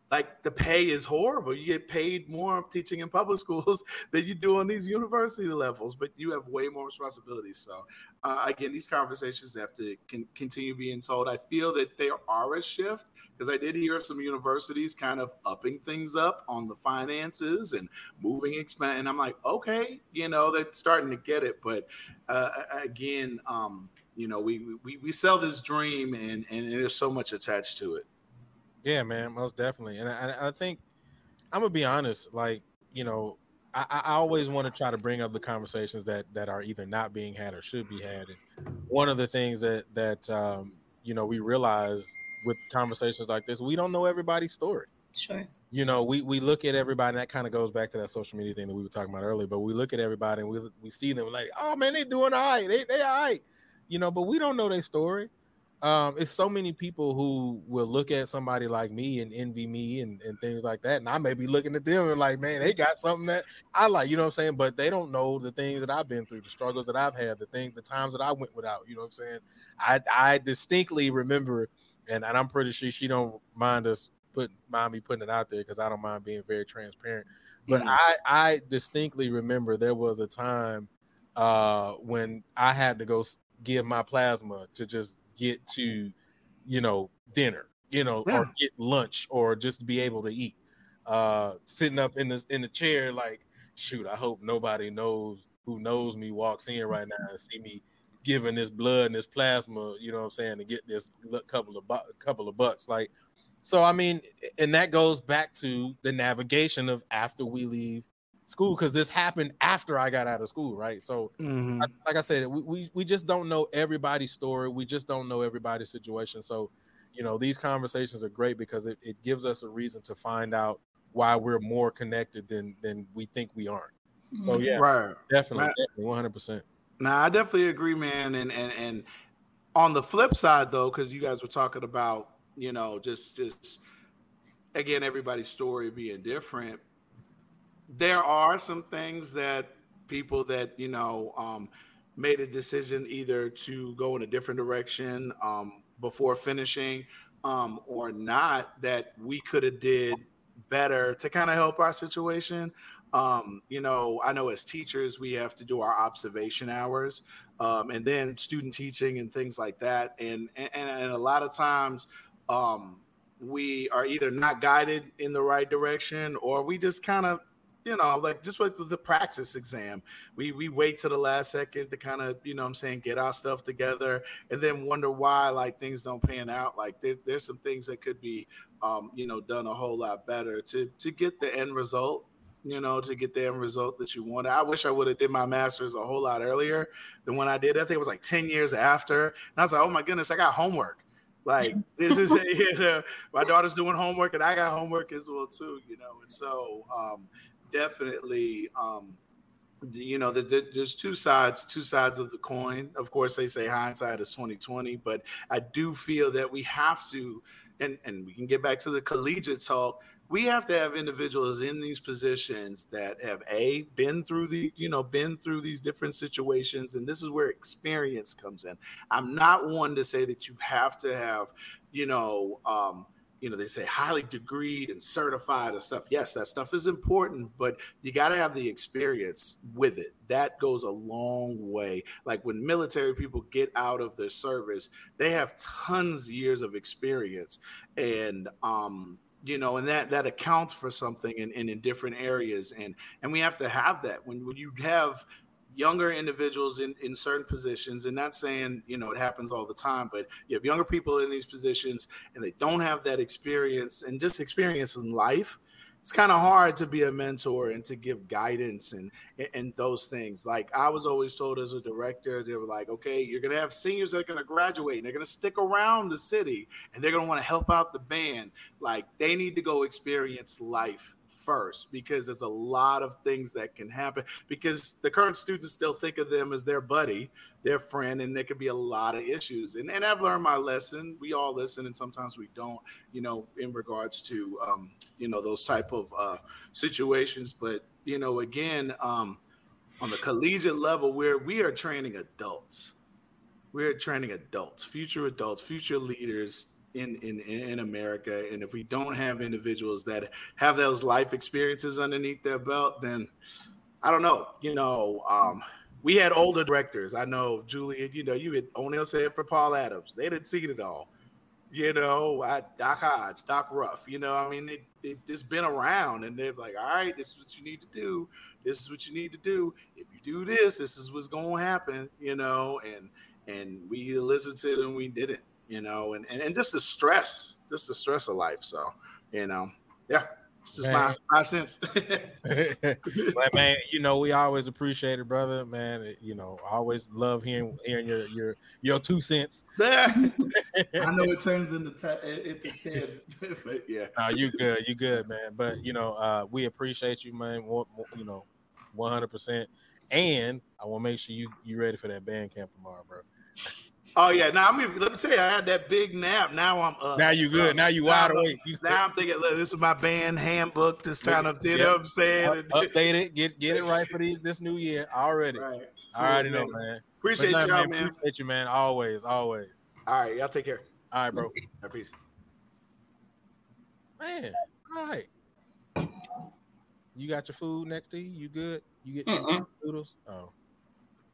like the pay is horrible. You get paid more teaching in public schools than you do on these university levels, but you have way more responsibilities. So, uh, again, these conversations have to con- continue being told. I feel that there are a shift because I did hear of some universities kind of upping things up on the finances and moving expense. And I'm like, okay, you know, they're starting to get it. But uh, again, um, you know, we, we we sell this dream, and and there's so much attached to it. Yeah, man, most definitely. And I, I think I'm gonna be honest, like you know, I, I always want to try to bring up the conversations that that are either not being had or should be had. And one of the things that that um, you know we realize with conversations like this, we don't know everybody's story. Sure. You know, we we look at everybody, and that kind of goes back to that social media thing that we were talking about earlier. But we look at everybody and we we see them like, oh man, they doing all right, they they all right, you know. But we don't know their story. Um, it's so many people who will look at somebody like me and envy me and, and things like that. And I may be looking at them and like, man, they got something that I like, you know what I'm saying? But they don't know the things that I've been through, the struggles that I've had, the things, the times that I went without, you know what I'm saying? I I distinctly remember and, and I'm pretty sure she don't mind us put mind me putting it out there because I don't mind being very transparent. But mm-hmm. I I distinctly remember there was a time uh, when I had to go give my plasma to just get to, you know, dinner, you know, yeah. or get lunch or just be able to eat. Uh, sitting up in the in the chair like, shoot, I hope nobody knows who knows me walks in right now and see me giving this blood and this plasma, you know what I'm saying, to get this couple of bu- couple of bucks. Like, so I mean, and that goes back to the navigation of after we leave school because this happened after I got out of school, right? So, mm-hmm. I, like I said, we, we we just don't know everybody's story. We just don't know everybody's situation. So, you know, these conversations are great because it, it gives us a reason to find out why we're more connected than than we think we aren't. So mm-hmm. yeah, right. definitely, one hundred percent. Nah, I definitely agree, man. And and and on the flip side, though, because you guys were talking about, you know, just just again, everybody's story being different. There are some things that people that you know um, made a decision either to go in a different direction um, before finishing um, or not that we could have did better to kind of help our situation um, you know, I know as teachers, we have to do our observation hours um, and then student teaching and things like that. And, and, and a lot of times, um, we are either not guided in the right direction or we just kind of you know like just with, with the practice exam we we wait to the last second to kind of you know i'm saying get our stuff together and then wonder why like things don't pan out like there, there's some things that could be um, you know done a whole lot better to to get the end result you know, to get the end result that you wanted. I wish I would have did my master's a whole lot earlier than when I did. I think it was like 10 years after. And I was like, oh my goodness, I got homework. Like this is you know, my daughter's doing homework and I got homework as well too, you know. And so um, definitely um, you know, there's two sides, two sides of the coin. Of course, they say hindsight is 2020, but I do feel that we have to, and and we can get back to the collegiate talk we have to have individuals in these positions that have a been through the you know been through these different situations and this is where experience comes in i'm not one to say that you have to have you know um you know they say highly degreed and certified and stuff. Yes that stuff is important but you got to have the experience with it. That goes a long way. Like when military people get out of their service they have tons of years of experience and um you know and that that accounts for something in, in, in different areas. And and we have to have that. When, when you have younger individuals in, in certain positions and not saying you know it happens all the time but you have younger people in these positions and they don't have that experience and just experience in life it's kind of hard to be a mentor and to give guidance and and those things. Like I was always told as a director, they were like, okay, you're gonna have seniors that are gonna graduate and they're gonna stick around the city and they're gonna want to help out the band. Like they need to go experience life first because there's a lot of things that can happen because the current students still think of them as their buddy their friend and there could be a lot of issues. And, and i've learned my lesson. We all listen and sometimes we don't you know in regards to um, you know those type of uh, situations. But you know again um, on the collegiate level where we are training adults. We're training adults future adults future leaders in, in in America. And if we don't have individuals that have those life experiences underneath their belt, then I don't know. You know, um, we had older directors. I know Julian. You know, you had O'Neill Sanford Paul Adams. They didn't see it all. You know, I, Doc Hodge, Doc Ruff. You know, I mean, it, it, it's been around, and they're like, all right, this is what you need to do. This is what you need to do. If you do this, this is what's going to happen. You know, and and we listened to and we did it you know, and, and, and just the stress, just the stress of life. So, you know, yeah, this is my five cents. but man, you know, we always appreciate it, brother. Man, you know, always love hearing hearing your your your two cents. I know it turns into t- into ten, but yeah. No, you good, you good, man. But you know, uh, we appreciate you, man. You know, one hundred percent. And I want to make sure you you ready for that band camp tomorrow, bro. Oh yeah, now I mean, let me tell you, I had that big nap. Now I'm up. Now you good. Now you wide awake. now I'm thinking, look, this is my band handbook. Just trying to, you know what I'm saying? Update it, get get it right for these, this new year already. Right. I already know, man. Appreciate y'all, man, man. Appreciate you, man. Always, always. All right, y'all take care. All right, bro. Right, peace. Man, all right. You got your food next to you. You good? You get noodles? Oh,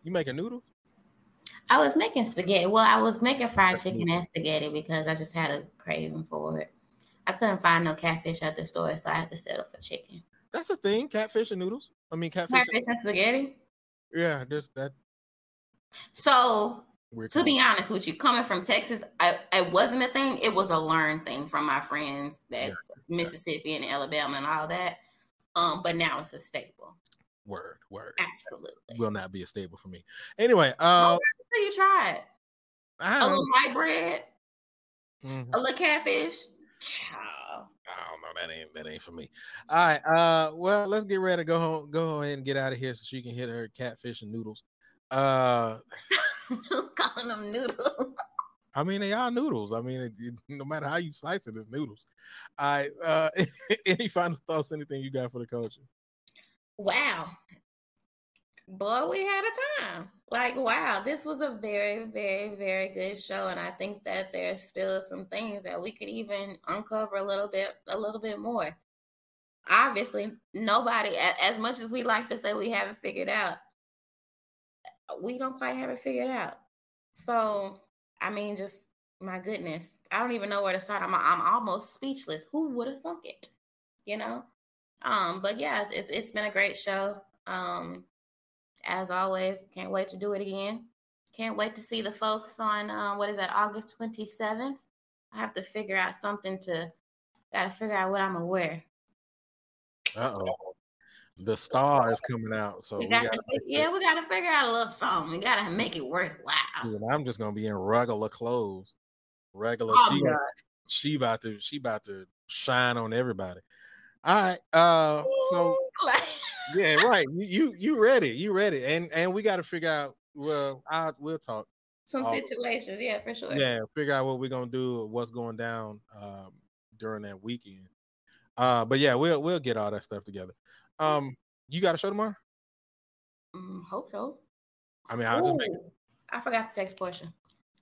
you making noodles? I was making spaghetti. Well, I was making fried chicken and spaghetti because I just had a craving for it. I couldn't find no catfish at the store, so I had to settle for chicken. That's a thing, catfish and noodles. I mean, catfish, catfish and spaghetti. Yeah, there's that. So, to be honest with you, coming from Texas, I, it wasn't a thing. It was a learned thing from my friends that yeah. Mississippi and Alabama and all that. Um, but now it's a staple. Word, word. Absolutely. Will not be a staple for me. Anyway, uh you tried? A little white bread, mm-hmm. a little catfish. Child. I don't know. That ain't that ain't for me. All right. Uh well, let's get ready to go home, go ahead and get out of here so she can hit her catfish and noodles. Uh, calling them noodles. I mean, they are noodles. I mean, it, it, no matter how you slice it, it's noodles. I uh, any final thoughts? Anything you got for the culture? Wow, boy, we had a time. Like, wow, this was a very, very, very good show, and I think that there's still some things that we could even uncover a little bit, a little bit more. Obviously, nobody, as much as we like to say we haven't figured out, we don't quite have it figured out. So, I mean, just my goodness, I don't even know where to start. I'm, I'm almost speechless. Who would have thunk it? You know. Um, but yeah, it's it's been a great show. Um, as always, can't wait to do it again. Can't wait to see the folks on uh, what is that, August 27th. I have to figure out something to, gotta figure out what I'm gonna wear. Uh oh. The star is coming out. So we gotta, we gotta yeah, we gotta figure out a little something. We gotta make it worthwhile. Yeah, I'm just gonna be in regular clothes. Regular oh, she, she about to she about to shine on everybody. All right. Uh so yeah, right. You you ready? You ready? And and we got to figure out. Well, I we'll talk. Some situations, yeah, for sure. Yeah, figure out what we're gonna do, what's going down um, during that weekend. Uh, but yeah, we'll we'll get all that stuff together. Um, you got a show tomorrow? Mm, hope so. I mean, I'll just make. I forgot to text Porsha.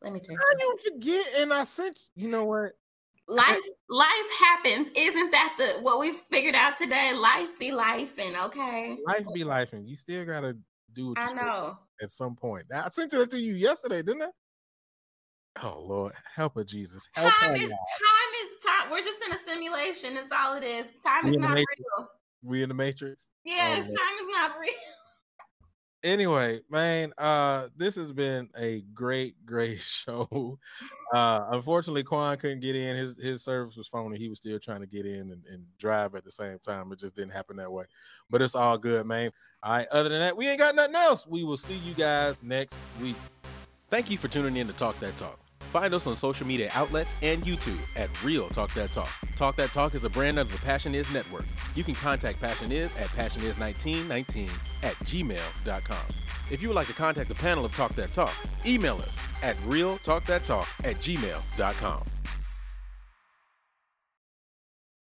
Let me text. I didn't forget, and I sent. You know what? Life life happens. Isn't that the what we figured out today? Life be life and okay. Life be life and you still gotta do i know. at some point. I sent it to you yesterday didn't i? Oh lord help her jesus help time her, is time is time. We're just in a simulation that's all it is. Time we is not real. We in the matrix? Yes oh, time is not real anyway, man, uh, this has been a great, great show. Uh, unfortunately, Kuan couldn't get in. His his service was phony. He was still trying to get in and, and, drive at the same time. It just didn't happen that way. But it's all good, man. All right. Other than that, we ain't got nothing else. We will see you guys next week. Thank you for tuning in to Talk That Talk. Find us on social media outlets and YouTube at Real Talk That Talk. Talk That Talk is a brand of the Passion Is Network. You can contact Passion Is at passionis1919 at gmail.com. If you would like to contact the panel of Talk That Talk, email us at realtalkthattalk at gmail.com.